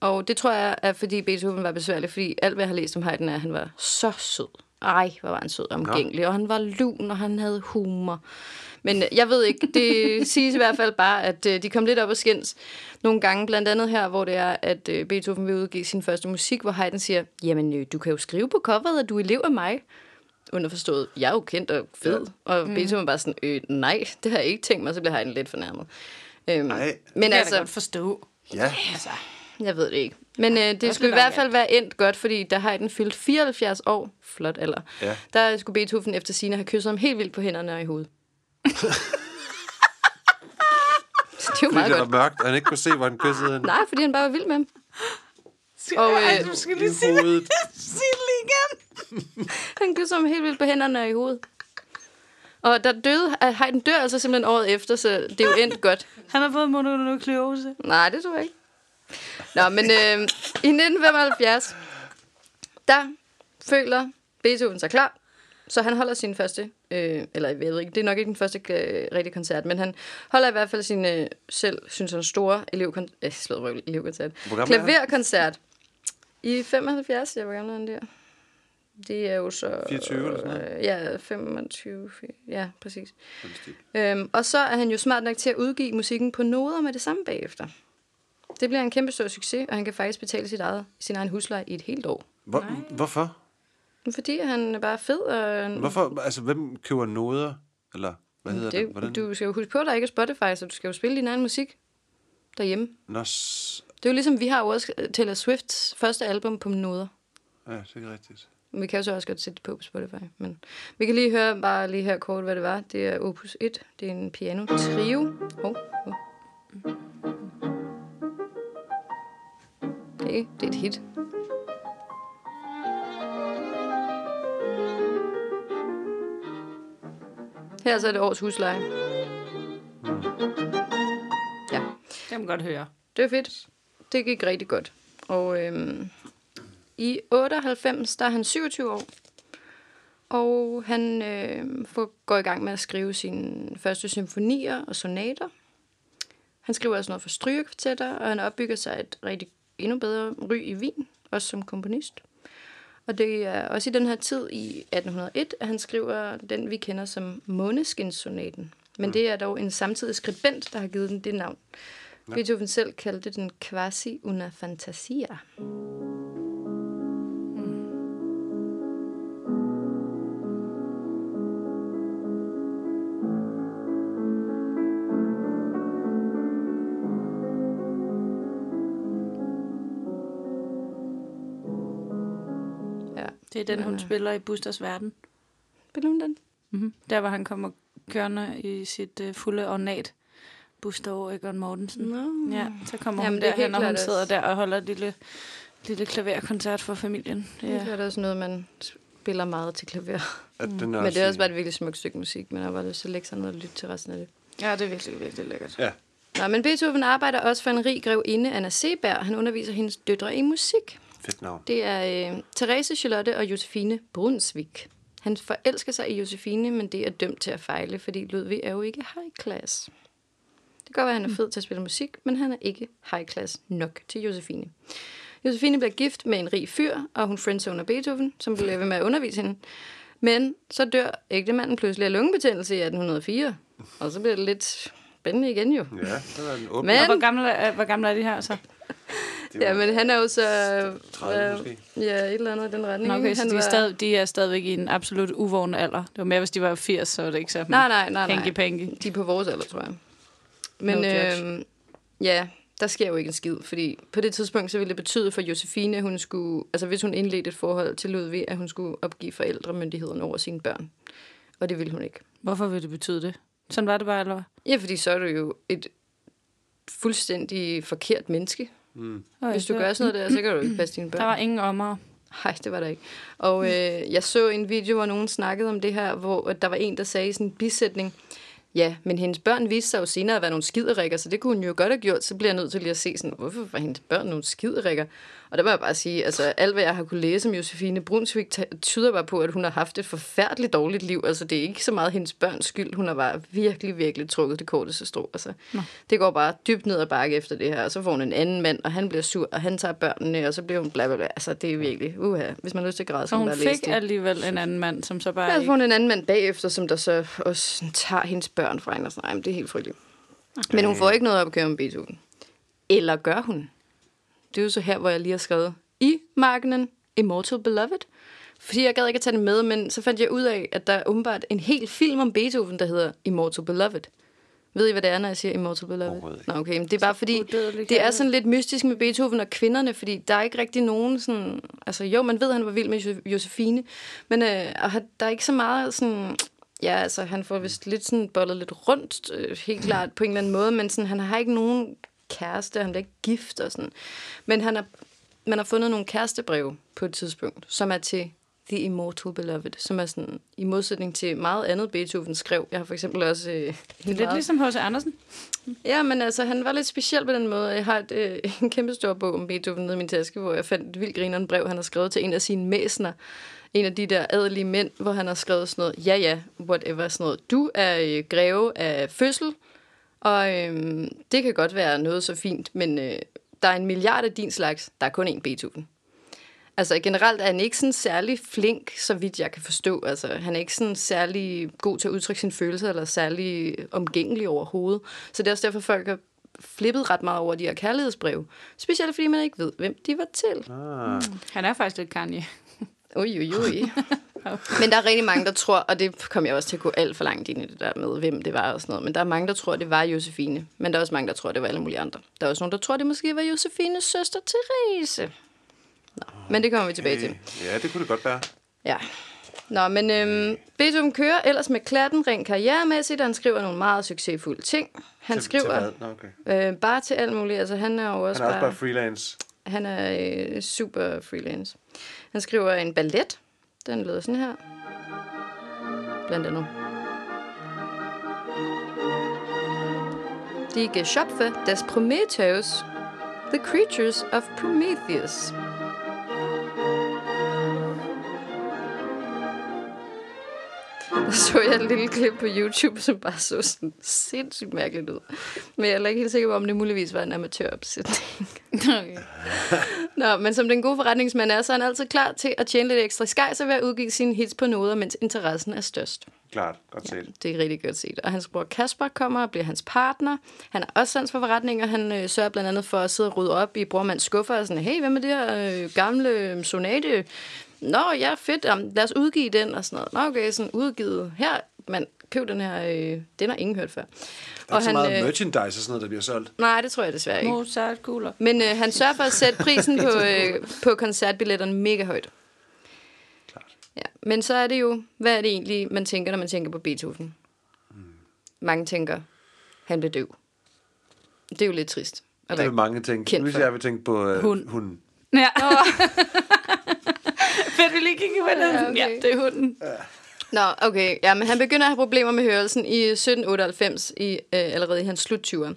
Og det tror jeg er, fordi Beethoven var besværlig, fordi alt, hvad jeg har læst om Haydn, er, at han var så sød. Ej, hvor var han sød omgængelig, og han var lun, og han havde humor. Men øh, jeg ved ikke, det siges i hvert fald bare, at øh, de kom lidt op og skændes nogle gange, blandt andet her, hvor det er, at øh, Beethoven vil udgive sin første musik, hvor Haydn siger, jamen øh, du kan jo skrive på coveret, at du er elev af mig. Underforstået, jeg er jo kendt og fed. Ja. Og Beethoven bare sådan, øh, nej, det har jeg ikke tænkt mig, så bliver Haydn lidt fornærmet. Øhm, Nej. Det men kan jeg altså, da godt forstå. Ja. jeg ved det ikke. Men øh, det skulle i hvert fald være endt godt, fordi da Haydn fyldte 74 år, flot alder, Ja. der skulle Beethoven efter sine have kysset ham helt vildt på hænderne og i hovedet. Det er jo Fordi meget det var godt. mørkt, og han ikke kunne se, hvor han kyssede hende. Nej, fordi han bare var vild med ham. Og, Og, Ej, øh, du skal lige sige det. hovedet. Sig det lige igen. Han kysser ham helt vildt på hænderne og i hovedet. Og der døde, at Haydn dør altså simpelthen året efter, så det er jo endt godt. Han har fået mononukleose. Nej, det tror jeg ikke. Nå, men øh, i 1975, der føler Beethoven sig klar, så han holder sin første, øh, eller jeg ved ikke, det er nok ikke den første øh, rigtige koncert, men han holder i hvert fald sin øh, selv, synes han, store elevkoncert, øh, slået elevkoncert, er klaverkoncert i 75, jeg var gammel han der. Det er jo så... 24 eller sådan noget? øh, Ja, 25, ja, præcis. Øhm, og så er han jo smart nok til at udgive musikken på noder med det samme bagefter. Det bliver en kæmpe stor succes, og han kan faktisk betale sit eget, sin egen husleje i et helt år. Hvor, hvorfor? Fordi han er bare fed, og Hvorfor? Altså, hvem køber noder? Eller hvad hedder det? det, du skal jo huske på, at der ikke er Spotify, så du skal jo spille din egen musik derhjemme. Nå, s- Det er jo ligesom, vi har også Taylor Swifts første album på noder. ja, det er ikke rigtigt. Vi kan jo så også godt sætte det på på Spotify. Men vi kan lige høre, bare lige her kort, hvad det var. Det er Opus 1. Det er en piano trio. Oh, oh. Det, det er et hit. Her så er det års husleje. Ja. Det kan man godt høre. Det var fedt. Det gik rigtig godt. Og øhm, i 98, der er han 27 år. og han øh, får, går i gang med at skrive sine første symfonier og sonater. Han skriver også noget for strygekvartetter, og han opbygger sig et rigtig endnu bedre ry i Wien, også som komponist. Og det er også i den her tid, i 1801, at han skriver den, vi kender som Måneskinssonaten. Men mm. det er dog en samtidig skribent, der har givet den det navn. Ja. Beethoven selv kaldte den quasi una fantasia. Ja, Det er den, hun spiller i Busters Verden. spiller hun den? Mm-hmm. Der, hvor han kommer kørende i sit uh, fulde ornat. Buster og Egon Mortensen. Nå. Ja, så kommer Jamen, hun det er derhen, helt og hun klart sidder der og holder et lille, lille klaverkoncert for familien. Det Ja. er, Det er også noget, man spiller meget til klaver. At den Men det er også bare et virkelig smukt stykke musik, men der var det så lækkert noget at lytte til resten af det. ja, det er virkelig, virkelig lækkert. Ja. Nå, men Beethoven arbejder også for en rig grevinde, Anna Seberg. Han underviser hendes døtre i musik. Fedt navn. Det er øh, Therese, Charlotte og Josefine Brunsvik. Han forelsker sig i Josefine, men det er dømt til at fejle, fordi Ludvig er jo ikke high class. Det kan godt være, at han er fed til at spille musik, men han er ikke high class nok til Josefine. Josefine bliver gift med en rig fyr, og hun friendzoner Beethoven, som bliver ved med at undervise hende. Men så dør ægtemanden pludselig af lungebetændelse i 1804. Og så bliver det lidt spændende igen jo. Ja, så er den åben. Men- Og hvor gamle, er, hvor gamle er de her så? Det var Ja, men han er jo så... 30 øh, måske. Ja, et eller andet i den retning. Okay, så Han de er, var- stadig, de er stadigvæk i en absolut uvågen alder. Det var mere, hvis de var 80, så var det ikke så Nej, nej, nej, nej. hanky-panky. De er på vores alder, tror jeg. Men No øhm, ja, der sker jo ikke en skid, fordi på det tidspunkt, så ville det betyde for Josefine, at hun skulle, altså hvis hun indledte et forhold til Ludvig, at hun skulle opgive forældremyndigheden over sine børn. Og det ville hun ikke. Hvorfor vil det betyde det? Sådan var det bare, eller hvad? Ja, fordi så er du jo et fuldstændig forkert menneske. Okay, Hvis du gør sådan noget der, så kan du ikke passe dine børn. Der var ingen ommer. Nej, det var der ikke. Og øh, jeg så en video, hvor nogen snakkede om det her, hvor der var en, der sagde i sådan en bisætning, ja, men hendes børn viste sig jo senere at være nogle skiderikker, så det kunne hun jo godt have gjort. Så bliver jeg nødt til lige at se sådan, hvorfor var hendes børn nogle skiderikker? Og der må jeg bare sige, altså alt hvad jeg har kunne læse om Josefine Brunsvik, ta- tyder bare på, at hun har haft et forfærdeligt dårligt liv. Altså det er ikke så meget hendes børns skyld. Hun har bare virkelig, virkelig trukket det korteste strå. Altså, det går bare dybt ned ad bakke efter det her, og så får hun en anden mand, og han bliver sur, og han tager børnene, og så bliver hun bla bla bla. Altså det er virkelig, uha, hvis man har lyst til at græde, så hun læse fik det. alligevel en anden mand, som så bare Ja, så får hun en anden mand bagefter, som der så også tager hendes børn fra hende og sådan, Ej, men det er helt frygteligt. Men hun får ikke noget op at køre med Beethoven. Eller gør hun? Det er jo så her, hvor jeg lige har skrevet i markenen Immortal Beloved. Fordi jeg gad ikke at tage det med, men så fandt jeg ud af, at der er åbenbart en hel film om Beethoven, der hedder Immortal Beloved. Ved I, hvad det er, når jeg siger Immortal Beloved? Nå, okay, men det er bare fordi, udødelig det er sådan lidt mystisk med Beethoven og kvinderne, fordi der er ikke rigtig nogen sådan... Altså jo, man ved, at han var vild med Jo- Josefine, men øh, og der er ikke så meget sådan... Ja, altså han får vist lidt sådan bollet lidt rundt, øh, helt klart på en eller anden måde, men sådan, han har ikke nogen kæreste, han er ikke gift og sådan. Men han har, man har fundet nogle kærestebreve på et tidspunkt, som er til The Immortal Beloved, som er sådan i modsætning til meget andet Beethoven skrev. Jeg har for eksempel også... Øh, Det er lidt ligesom H.C. Andersen. Ja, men altså, han var lidt speciel på den måde. Jeg har et, øh, en kæmpe stor bog om Beethoven nede i min taske, hvor jeg fandt et vildt grinerende brev, han har skrevet til en af sine mæsner. En af de der adelige mænd, hvor han har skrevet sådan noget, ja ja, whatever, sådan noget. Du er øh, greve af fødsel, og øh, det kan godt være noget så fint, men øh, der er en milliard af din slags, der er kun én Beethoven. Altså generelt er han ikke sådan særlig flink, så vidt jeg kan forstå. Altså, han er ikke sådan særlig god til at udtrykke sine følelser, eller særlig omgængelig overhovedet. Så det er også derfor, folk har flippet ret meget over de her kærlighedsbreve. Specielt fordi man ikke ved, hvem de var til. Ah, Han er faktisk lidt Kanye. Ui, ui, ui. Men der er rigtig mange, der tror, og det kom jeg også til at gå alt for langt ind i det der med, hvem det var og sådan noget. Men der er mange, der tror, det var Josefine. Men der er også mange, der tror, det var alle mulige andre. Der er også nogen, der tror, det måske var Josefines søster Therese. Nå, men det kommer vi tilbage til. ja, det kunne det godt være. Ja. Nå, men øhm, Beethoven kører ellers med klatten rent karrieremæssigt, og han skriver nogle meget succesfulde ting. Han Til- skriver Til hvad? Nå, okay. øh, bare til alt muligt. Altså, han er jo også, Han er også bare freelance. han er øh, super freelance. Han skriver en ballet. Den lyder sådan her. Blandt andet. Die Geschöpfe des Prometheus. The Creatures of Prometheus. så jeg et lille klip på YouTube, som bare så sådan sindssygt mærkeligt ud. Men jeg er ikke helt sikker på, om det muligvis var en amatøropsætning. Okay. Nå, men som den gode forretningsmand er, så er han altid klar til at tjene lidt ekstra skejser ved at udgive sine hits på noder, mens interessen er størst. Klart, godt set. Det er rigtig godt set. Og hans bror Kasper kommer og bliver hans partner. Han har også sans for forretninger. Han øh, sørger blandt andet for at sidde og rydde op i brormands skuffer og sådan, hey, hvad med det her øh, gamle øh, sonate? Nå, ja, fedt. Jamen, lad os udgive den og sådan noget. Nå, okay, sådan udgivet. Her, man, køb den her. Øh, den har ingen hørt før. Der er ikke så meget merchandise og sådan noget, der bliver solgt. Nej, det tror jeg desværre ikke. Mozart kugler. Men øh, han sørger for at sætte prisen på, øh, på koncertbilletterne mega højt. Klart. Ja. Men så er det jo, hvad er det egentlig, man tænker, når man tænker på Beethoven? Mange tænker, han blev døv. Det er jo lidt trist. Det vil mange tænke. kendt Hvis jeg vil tænke på øh, Hund. hunden. Ja. Fedt, vi lige kigge på den. Ja, Ja, okay. ja, det er hunden. Nå, okay. Ja, men han begynder at have problemer med hørelsen i 1798, i, øh, allerede i hans sluttyver.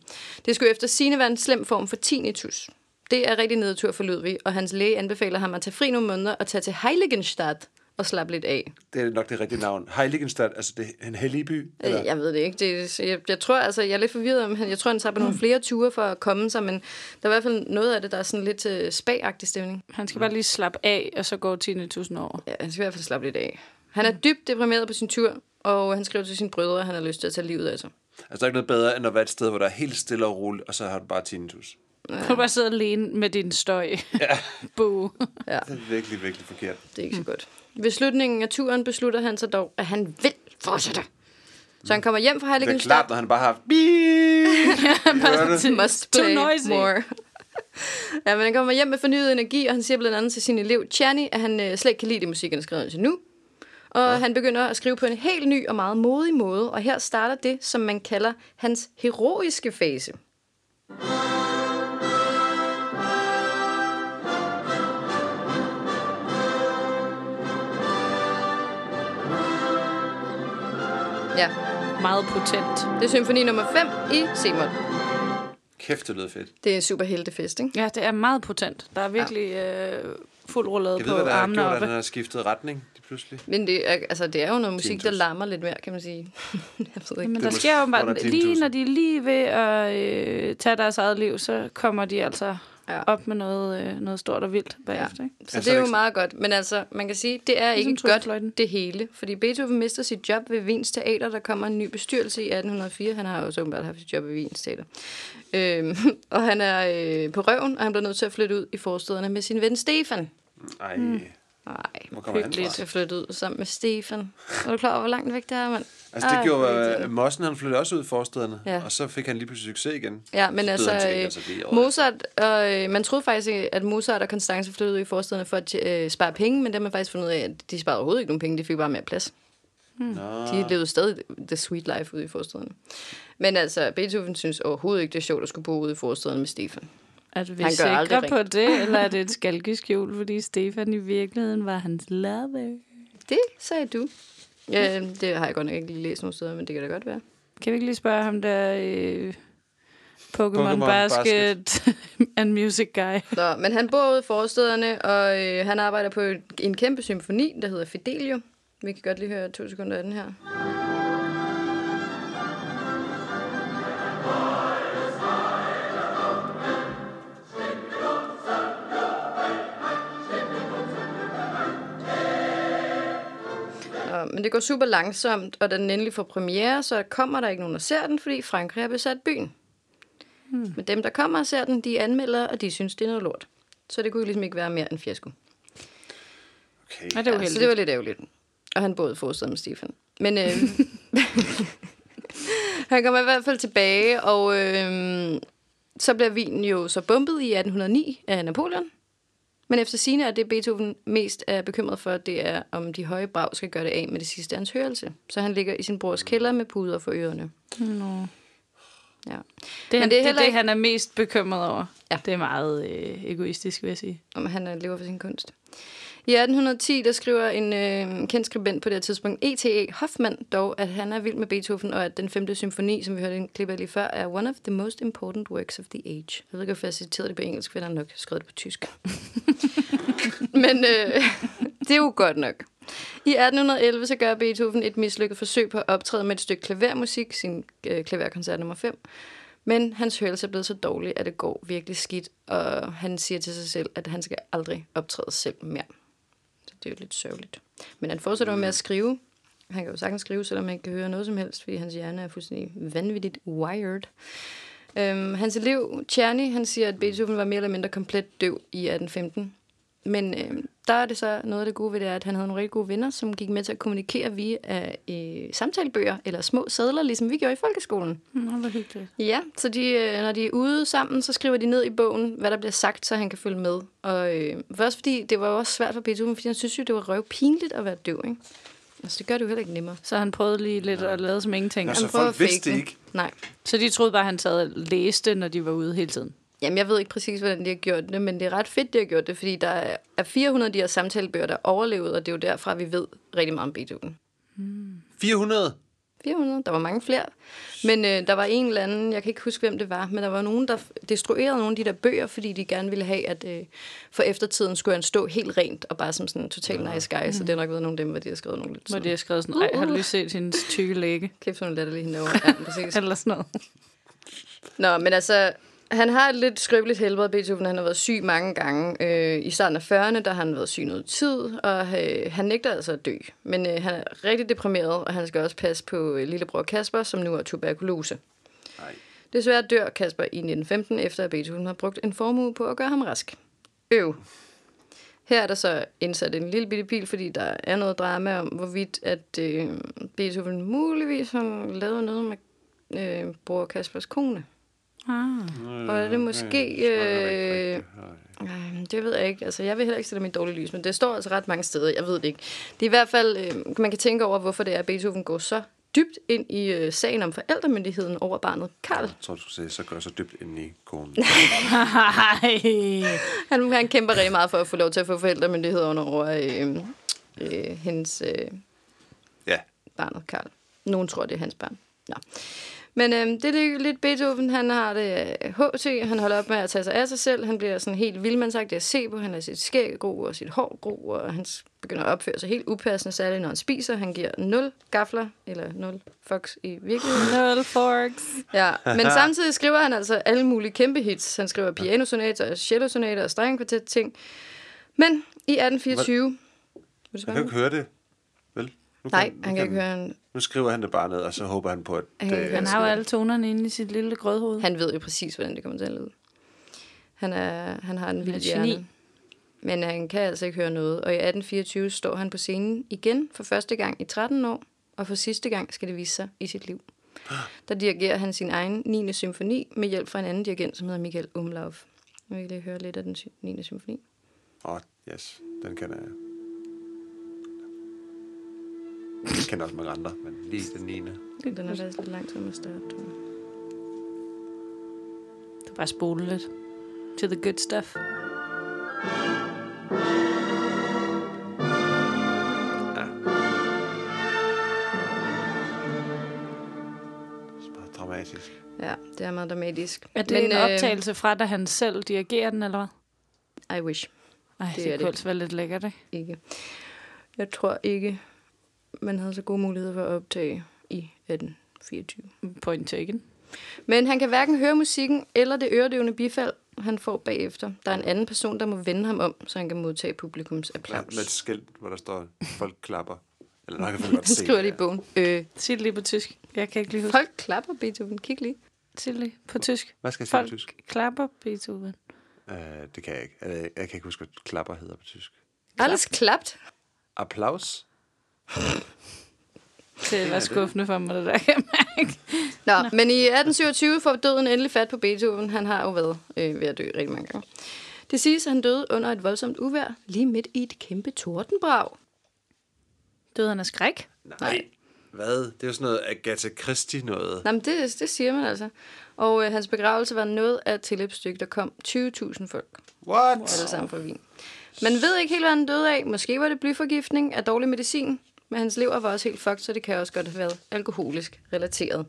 Det skulle efter sine være en slem form for tinnitus. Det er rigtig nedtur for Ludvig, og hans læge anbefaler ham at tage fri nogle måneder og tage til Heiligenstadt og slappe lidt af. Det er nok det rigtige navn. Heiligenstadt, altså det er en hellig by. Eller? Øh, Jeg ved det ikke. Det, så jeg, jeg tror, altså, jeg er lidt forvirret om, jeg tror, han tager på nogle flere ture for at komme sig, men der er i hvert fald noget af det, der er sådan lidt uh, spagagtig stemning. Han skal bare lige slappe af, og så går 10.000 år. Ja, han skal i hvert fald slappe lidt af. Han er dybt deprimeret på sin tur, og han skriver til sine brødre, at han har lyst til at tage livet af sig. Altså, der er ikke noget bedre, end at være et sted, hvor der er helt stille og roligt, og så har du bare tinnitus. Du kan bare sidde alene med din støj. Ja. Ja, Det er virkelig, virkelig forkert. det er ikke så godt. Ved slutningen af turen beslutter han sig dog, at han vil fortsætte. Så han kommer hjem fra Det er Heiligenstadt. klart, når han bare har. Beep! must Too play noisy. more. ja, men han kommer hjem med fornyet energi, og han siger blandt andet til sin elev Tjerni, at han øh, slet ikke kan lide det musik, han har skrevet til nu. Og ja. han begynder at skrive på en helt ny og meget modig måde, og her starter det, som man kalder hans heroiske fase. Ja, Meget potent. det er symfoni nummer 5 i C-mol. Kæft, det lyder fedt. Det er en super heltefest, ikke? Ja, det er meget potent. Der er virkelig øh, fuld rullet Jeg på ved, hvad der har armene gjort, at oppe. han har skiftet retning lige pludselig. Men det er, altså, det er jo noget musik, der larmer lidt mere, kan man sige. jeg ved ikke. Men der sker jo bare, 10.000. lige når de er lige ved at øh, tage deres eget liv, så kommer de altså Ja. op med noget, øh, noget stort og vildt bagefter. Ikke? Så Altså, det er jo meget godt. Men altså, man kan sige, det er Ligesom ikke godt det hele. Fordi Beethoven mister sit job ved Wiens Teater. Der kommer en ny bestyrelse i 1804. Han har jo så åbenbart haft sit job ved Wiens Teater. Øhm, og han er øh, på røven, og han bliver nødt til at flytte ud i forstederne med sin ven Stefan. Ej, Nej, hyggeligt. jeg flytte ud sammen med Stefan. Er du klar over, hvor langt væk det er, mand? Altså, det Ej, gjorde irriterende. Mossen, han flyttede også ud i forstederne, Ja. og så fik han lige pludselig succes igen. Ja, men Så altså, han til, øh, altså, Mozart, og øh, man troede faktisk, at Mozart og Constance flyttede ud i forstederne for at øh, spare penge, men det har man faktisk fundet ud af, at de sparede overhovedet ikke nogen penge, de fik bare mere plads. Nå, De levede stadig the sweet life ude i forstederne. Men altså, Beethoven synes overhovedet ikke, det er sjovt at skulle bo ude i forstederne med Stefan. At vi Han er sikre på det, eller er det et skalkeskjul, fordi Stefan i virkeligheden var hans lover? Det sagde du. Ja, det har jeg godt nok ikke lige læst nogen steder, men det kan da godt være. Kan vi ikke lige spørge ham der øh, Pokémon Pokémon Basket and Music Guy? Nå, men han bor ude i forstederne, og øh, han arbejder på en, en kæmpe symfoni, der hedder Fidelio. Vi kan godt lige høre to sekunder af den her. Men det går super langsomt, og da den endelig får premiere, så kommer der ikke nogen, der ser den, fordi Frankrig har besat byen. Hmm. Men dem, der kommer og ser den, de anmelder, og de synes, det er noget lort. Så det kunne jo ligesom ikke være mere end fiasko. okay. Ja, det er Ja, så det var lidt ærgerligt. Og han boede forstået med Stefan. Men øh, han kommer i hvert fald tilbage, og øh, så bliver Wien jo så bombet i 1809 af Napoleon. Men efter sine er det, Beethoven mest er bekymret for, det er, om de høje brag skal gøre det af med det sidste af hans hørelse. Så han ligger i sin brors kælder med puder for ørerne. Nå. Ja. Det, Men det er det, det, han er mest bekymret over. Ja. Det er meget øh, egoistisk, vil jeg sige. om han øh, lever for sin kunst. I 1810, der skriver en øh, kendt skribent på det her tidspunkt, E.T.A. Hoffmann, dog, at han er vild med Beethoven, og at den femte symfoni, som vi hørte en klip af lige før, er one of the most important works of the age. Jeg ved ikke, hvorfor jeg citerede det på engelsk, for jeg har nok skrevet det på tysk. Men øh, det er jo godt nok. I 1811 så gør Beethoven et mislykket forsøg på at optræde med et stykke klavermusik, sin øh, klaverkoncert nummer 5. Men hans hørelse er blevet så dårlig, at det går virkelig skidt, og han siger til sig selv, at han skal aldrig optræde selv mere. Det er jo lidt sørgeligt. Men han fortsætter med at skrive. Han kan jo sagtens skrive, selvom han ikke kan høre noget som helst, fordi hans hjerne er fuldstændig vanvittigt wired. Øhm, hans elev, Czerny, han siger, at Beethoven var mere eller mindre komplet døv i 1815. Men øh, der er det så noget af det gode ved det, er, at han havde nogle rigtig gode venner, som gik med til at kommunikere via øh, samtalebøger eller små sædler, ligesom vi gjorde i folkeskolen. Nå, hvor hyggeligt. Ja, så de, øh, når de er ude sammen, så skriver de ned i bogen, hvad der bliver sagt, så han kan følge med. Og øh, først fordi, det var jo også svært for Beethoven, fordi han synes jo, det var røvpinligt at være døv, ikke? Altså, det gør det jo heller ikke nemmere. Så han prøvede lige lidt at lade som ingenting. Nå, så Han folk at vidste det. ikke. Nej. Så de troede bare, at han sad og læste, når de var ude hele tiden. Jamen, jeg ved ikke præcis, hvordan de har gjort det, men det er ret fedt, de har gjort det, fordi der er er 400 af de her samtalebøger, der er overlevet, og det er jo derfra, vi ved rigtig meget om Beethoven. 400? 400, der var mange flere. Men øh, der var en eller anden, jeg kan ikke huske, hvem det var, men der var nogen, der destruerede nogle af de der bøger, fordi de gerne ville have, at øh, for eftertiden skulle han stå helt rent, og bare som sådan en total nice guy, så det er nok været nogle af dem, hvor de har skrevet nogle lidt Hvor de har skrevet sådan, ej, har du lige set hendes tykke læge? kæft, hun lader lige hende over. Ja, præcis. Eller sådan noget. Nå, men altså, han har et lidt skrøbeligt helbred, Beethoven. Han har været syg mange gange. Øh, I starten af 40'erne, der har han været syg noget tid, og øh, han nægter altså at dø. Men øh, han er rigtig deprimeret, og han skal også passe på øh, lillebror Kasper, som nu har tuberkulose. Nej. Desværre dør Kasper i 1915, efter at Beethoven har brugt en formue på at gøre ham rask. Øv. Her er der så indsat en lille bitte pil, fordi der er noget drama om, hvorvidt at øh, Beethoven muligvis har lavet noget med øh, bror Kaspers kone. Ah. Og er det måske... Øh, øh, det ved jeg ikke. Altså, jeg vil heller ikke sætte mit dårlige lys, men det står altså ret mange steder. Jeg ved det ikke. Det er i hvert fald... Øh, man kan tænke over, hvorfor det er, at Beethoven går så dybt ind i øh, sagen om forældremyndigheden over barnet Karl. Jeg tror, du skulle sige, så går jeg så dybt ind i konen. Han, han kæmper rigtig meget for at få lov til at få forældremyndighed under over øh, øh, hendes øh, ja. barnet Karl. Nogen tror, det er hans barn. Nå. Men øh, det er lidt- lidt Beethoven. Han har det øh, HT. Han holder op med at tage sig af sig selv. Han bliver sådan helt vildmandsagtig at se på. Han lader sit skæg gro og sit hår gro, og han begynder at opføre sig helt upassende, særligt når han spiser. Han giver 0 gafler, eller 0 fox i virkeligheden. Little forks. Ja, men samtidig skriver han altså alle mulige kæmpe hits. Han skriver pianosonater, og cellosonater og strengekvartet ting. Men i 1824... Vil du Jeg kan ikke høre det. Vel? Nu Nej, nu han kan ikke høre en... Nu skriver han det bare ned, og så håber han på, at kan det... høre Han har jo alle tonerne inde i sit lille grødhoved. Han ved jo præcis, hvordan det kommer til at lyde. Han, er, han har en vild hjerne. Men han kan altså ikke høre noget. Og i 1824 står han på scenen igen for første gang i 13 år. Og for sidste gang skal det vise sig i sit liv. Der dirigerer han sin egen 9. symfoni med hjælp fra en anden dirigent, som hedder Michael Umlauf. Nu vil jeg lige høre lidt af den sy- 9. symfoni. Åh, oh, yes. Den kender jeg. Jeg kender også mange andre, men lige den 9. Den er faktisk lidt lang tid med jeg. Du kan bare spole lidt. To the good stuff. Det er bare dramatisk. Ja, det er meget dramatisk. Er det Men, en optagelse fra, da han selv dirigerer den, eller hvad? Øh, I wish. Ej, Det det, er det det. kunne altså være lidt lækkert, ikke? Ikke. Jeg tror ikke, man havde så gode muligheder for at optage i 1824. Point taken. Men han kan hverken høre musikken eller det øredøvende bifald, han får bagefter. Der er en anden person, der må vende ham om, så han kan modtage publikums Ja, applaus. med et skilt, hvor der står, folk klapper. Eller nok kan godt se skriver det i bogen. Øh, Sig det lige på tysk. Jeg kan ikke lige huske. folk klapper Beethoven. Kig lige. Sig lige på tysk. Hvad skal jeg sige Folk på tysk? klapper Beethoven. Uh, det kan jeg ikke. Jeg, kan ikke huske, hvad klapper hedder på tysk. Alles klapt. Applaus? Det var skuffende for mig, det der. kan jeg mærke. Nå, men i 1827 får døden endelig fat på Beethoven. Han har jo været øh, ved at dø rigtig mange gange. Det siges, at han døde under et voldsomt uvejr, lige midt i et kæmpe tordenbrag. Døde han af skræk? Nej. Hvad? Det er jo sådan noget Agatha Christie noget. Nå, men det, det siger man altså. Og øh, hans begravelse var noget af et tilløbsstykke, der kom 20.000 folk. What? alle sammen fra Wien. Man ved ikke helt, hvad han døde af. Måske var det blyforgiftning af dårlig medicin, men hans lever var også helt fucked, så det kan også godt have været alkoholisk relateret.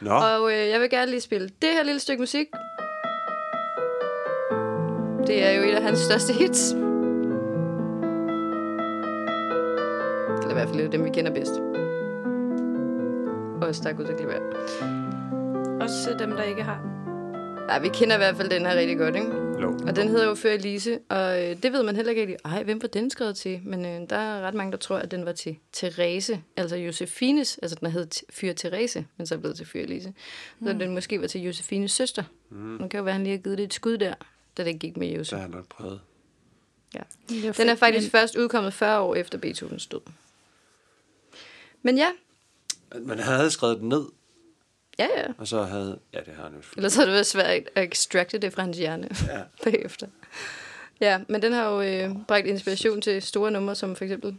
Nå, Og øh, jeg vil gerne lige spille det her lille stykke musik. Det er jo et af hans største hits. i hvert fald lidt dem, vi kender bedst. Er gået til klaver. Også dem, der ikke har. Ja, vi kender i hvert fald den her rigtig godt, ikke? Jo. Og den hedder jo Før Elise, og øh, det ved man heller ikke rigtig. Ej, hvem var den skrevet til? Men øh, der er ret mange, der tror, at den var til Therese, altså Josefines, altså den hed Fyr Therese, men så er blevet til Fyr Elise. Mm. Så den måske var til Josefines søster. Mm. Nu kan jo være, at han lige har givet det et skud der, da det gik med Så Josef. har han nok prøvet. Ja. Den er faktisk men- først udkommet 40 år efter Beethovens død. Men ja, Men han havde skrevet den ned, ja, ja. og så havde... Ja, det har han jo. Ellers havde det været svært at extracte det fra hans hjerne Ja. bagefter. Ja, men den har jo øh, bragt inspiration til store numre, som for eksempel...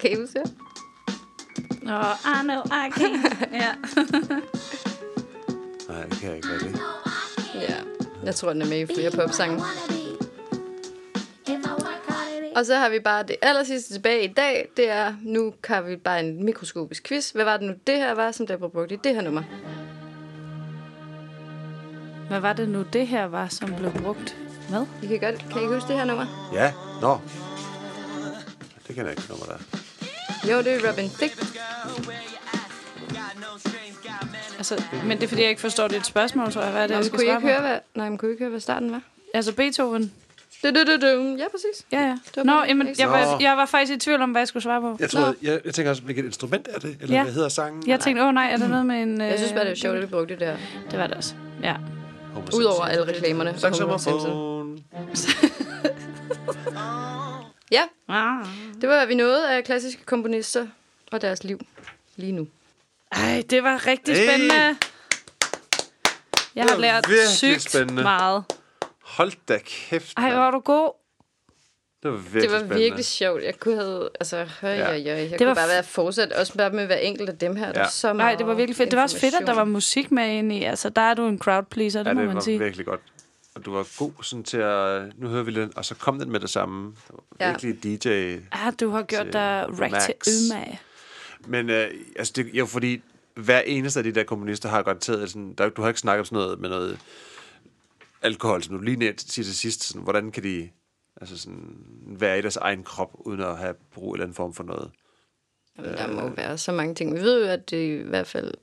Kan I huske det? Åh, I know I can. ja. Nej, det kan jeg ikke være det. Ja, jeg tror, den er med i flere popsange. Og så har vi bare det aller sidste tilbage i dag. Det er, nu har vi bare en mikroskopisk quiz. Hvad var det nu, det her var, som der blev brugt i det her nummer? Hvad var det nu, det her var, som blev brugt? Hvad? I kan, godt, kan I huske det her nummer? Ja, nå. Det kan jeg ikke nummer der. Jo, det er Robin Thicke. Altså, men det er, fordi jeg ikke forstår dit spørgsmål, tror jeg. Hvad er det, Nå, jeg skal kunne I ikke høre, hvad, nej, men kunne I ikke høre, hvad starten var? Altså, Beethoven. Du, du, du, du. Ja, præcis. Ja, ja. var Nå, jamen, jeg, var, jeg var faktisk i tvivl om, hvad jeg skulle svare på. Jeg, tror, jeg, jeg tænker også, hvilket instrument er det? Eller Ja. hvad hedder sangen? Jeg tænkte, åh oh, nej, er der noget med en... Jeg synes bare, det er øh, sjovt, at vi brugte det der. Det var det også. Ja. Udover alle reklamerne. Simpson. Saxophone. Ja, Ah. det var, vi nåede af klassiske komponister og deres liv lige nu. Ej, det var rigtig Hey! spændende. Jeg Det har lært sygt spændende. meget. Hold da kæft, Ej, hvor var du god. Det var virkelig Det var spændende. virkelig sjovt. Jeg kunne have, altså, høj, Ja. ja. jeg, jeg Det kunne var bare være fortsat, også bare med hver enkelt af dem her. Der Ja. er så Nej, det var virkelig fedt. Det var også fedt, at der var musik med ind i. Altså, der er du en crowd pleaser, det Ja, må det man var sige. virkelig godt. Og du var god sådan til at... Nu hører vi den, og så kom den med det samme. Det var Ja. virkelig DJ. Ja, du har gjort til dig rigtig umage. Men øh, altså, det, jo, fordi hver eneste af de der kommunister har garanteret, sådan, der, du har ikke snakket om sådan noget med noget alkohol, som du lige ned til, til sidst, sådan, hvordan kan de altså sådan, være i deres egen krop, uden at have brug en eller anden form for noget. Jamen, der må være så mange ting. Vi ved jo, at det i hvert fald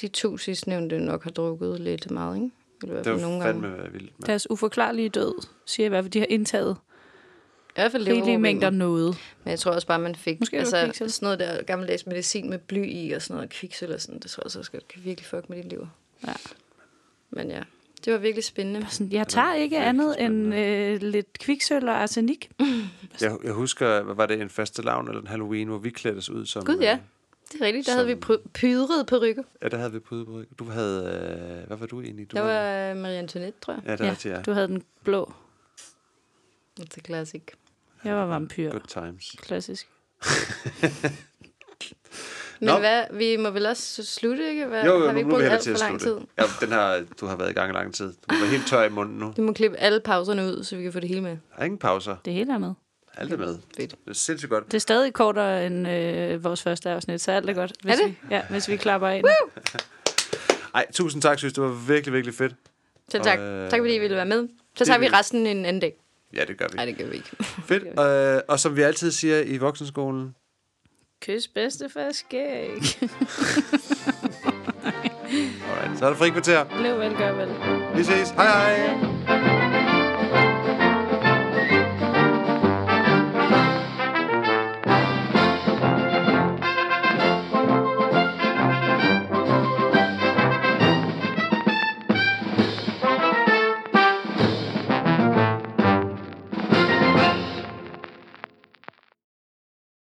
de to sidstnævnte nok har drukket lidt meget, ikke? Eller i hvert Det var nogle fandme gange. vildt. mand. Deres uforklarlige død, siger i hvert fald, de har indtaget I hvert fald rigelige mængder noget. Men jeg tror også bare, man fik Måske altså, sådan noget der gammeldags medicin med bly i og sådan noget kviksøl og sådan. Det tror jeg også kan kan virkelig fuck med dit liv. Ja. Men ja, det var virkelig spændende. Sådan, jeg tager ikke andet end øh, lidt kviksøl og arsenik. Jeg, jeg husker, hvad var det, en faste lavn eller en Halloween, hvor vi klædte os ud som... Gud ja, øh, det er rigtigt. Der som- havde vi pydret på ryggen. Ja, der havde vi pude på ryggen. Du havde... Øh, hvad var du egentlig? Du Der havde- var øh, Marie Antoinette, tror jeg. Ja, det er rigtigt, ja. du havde den blå. Det er classic. Jeg var vampyr. Good times. Klassisk. Men Nå. hvad, vi må vel også slutte, ikke? Hvad, Jo, jo, har vi ikke må brugt alt til for at lang tid? Ja, den her, du har været i gang i lang tid. Du er helt tør i munden nu. Du må klippe alle pauserne ud, så vi kan få det hele med. Der er ingen pauser. Det hele er med. Alt er med. Fedt. Det er sindssygt godt. Det er stadig kortere end øh, vores første afsnit, så alt er godt. Hvis Er det? Vi, ja, hvis vi klapper af. Ej, tusind tak, synes Det var virkelig, virkelig fedt. Så tak. Og, øh, tak fordi I ville være med. Så tager vi resten en anden dag. Ja, det gør vi. Nej, det gør vi ikke. Fedt. Øh, og som vi altid siger i voksenskolen, Kys bedste for skæg. alright, så er der frikvarter. Lev vel, gør vel. Vi ses. Hej hej.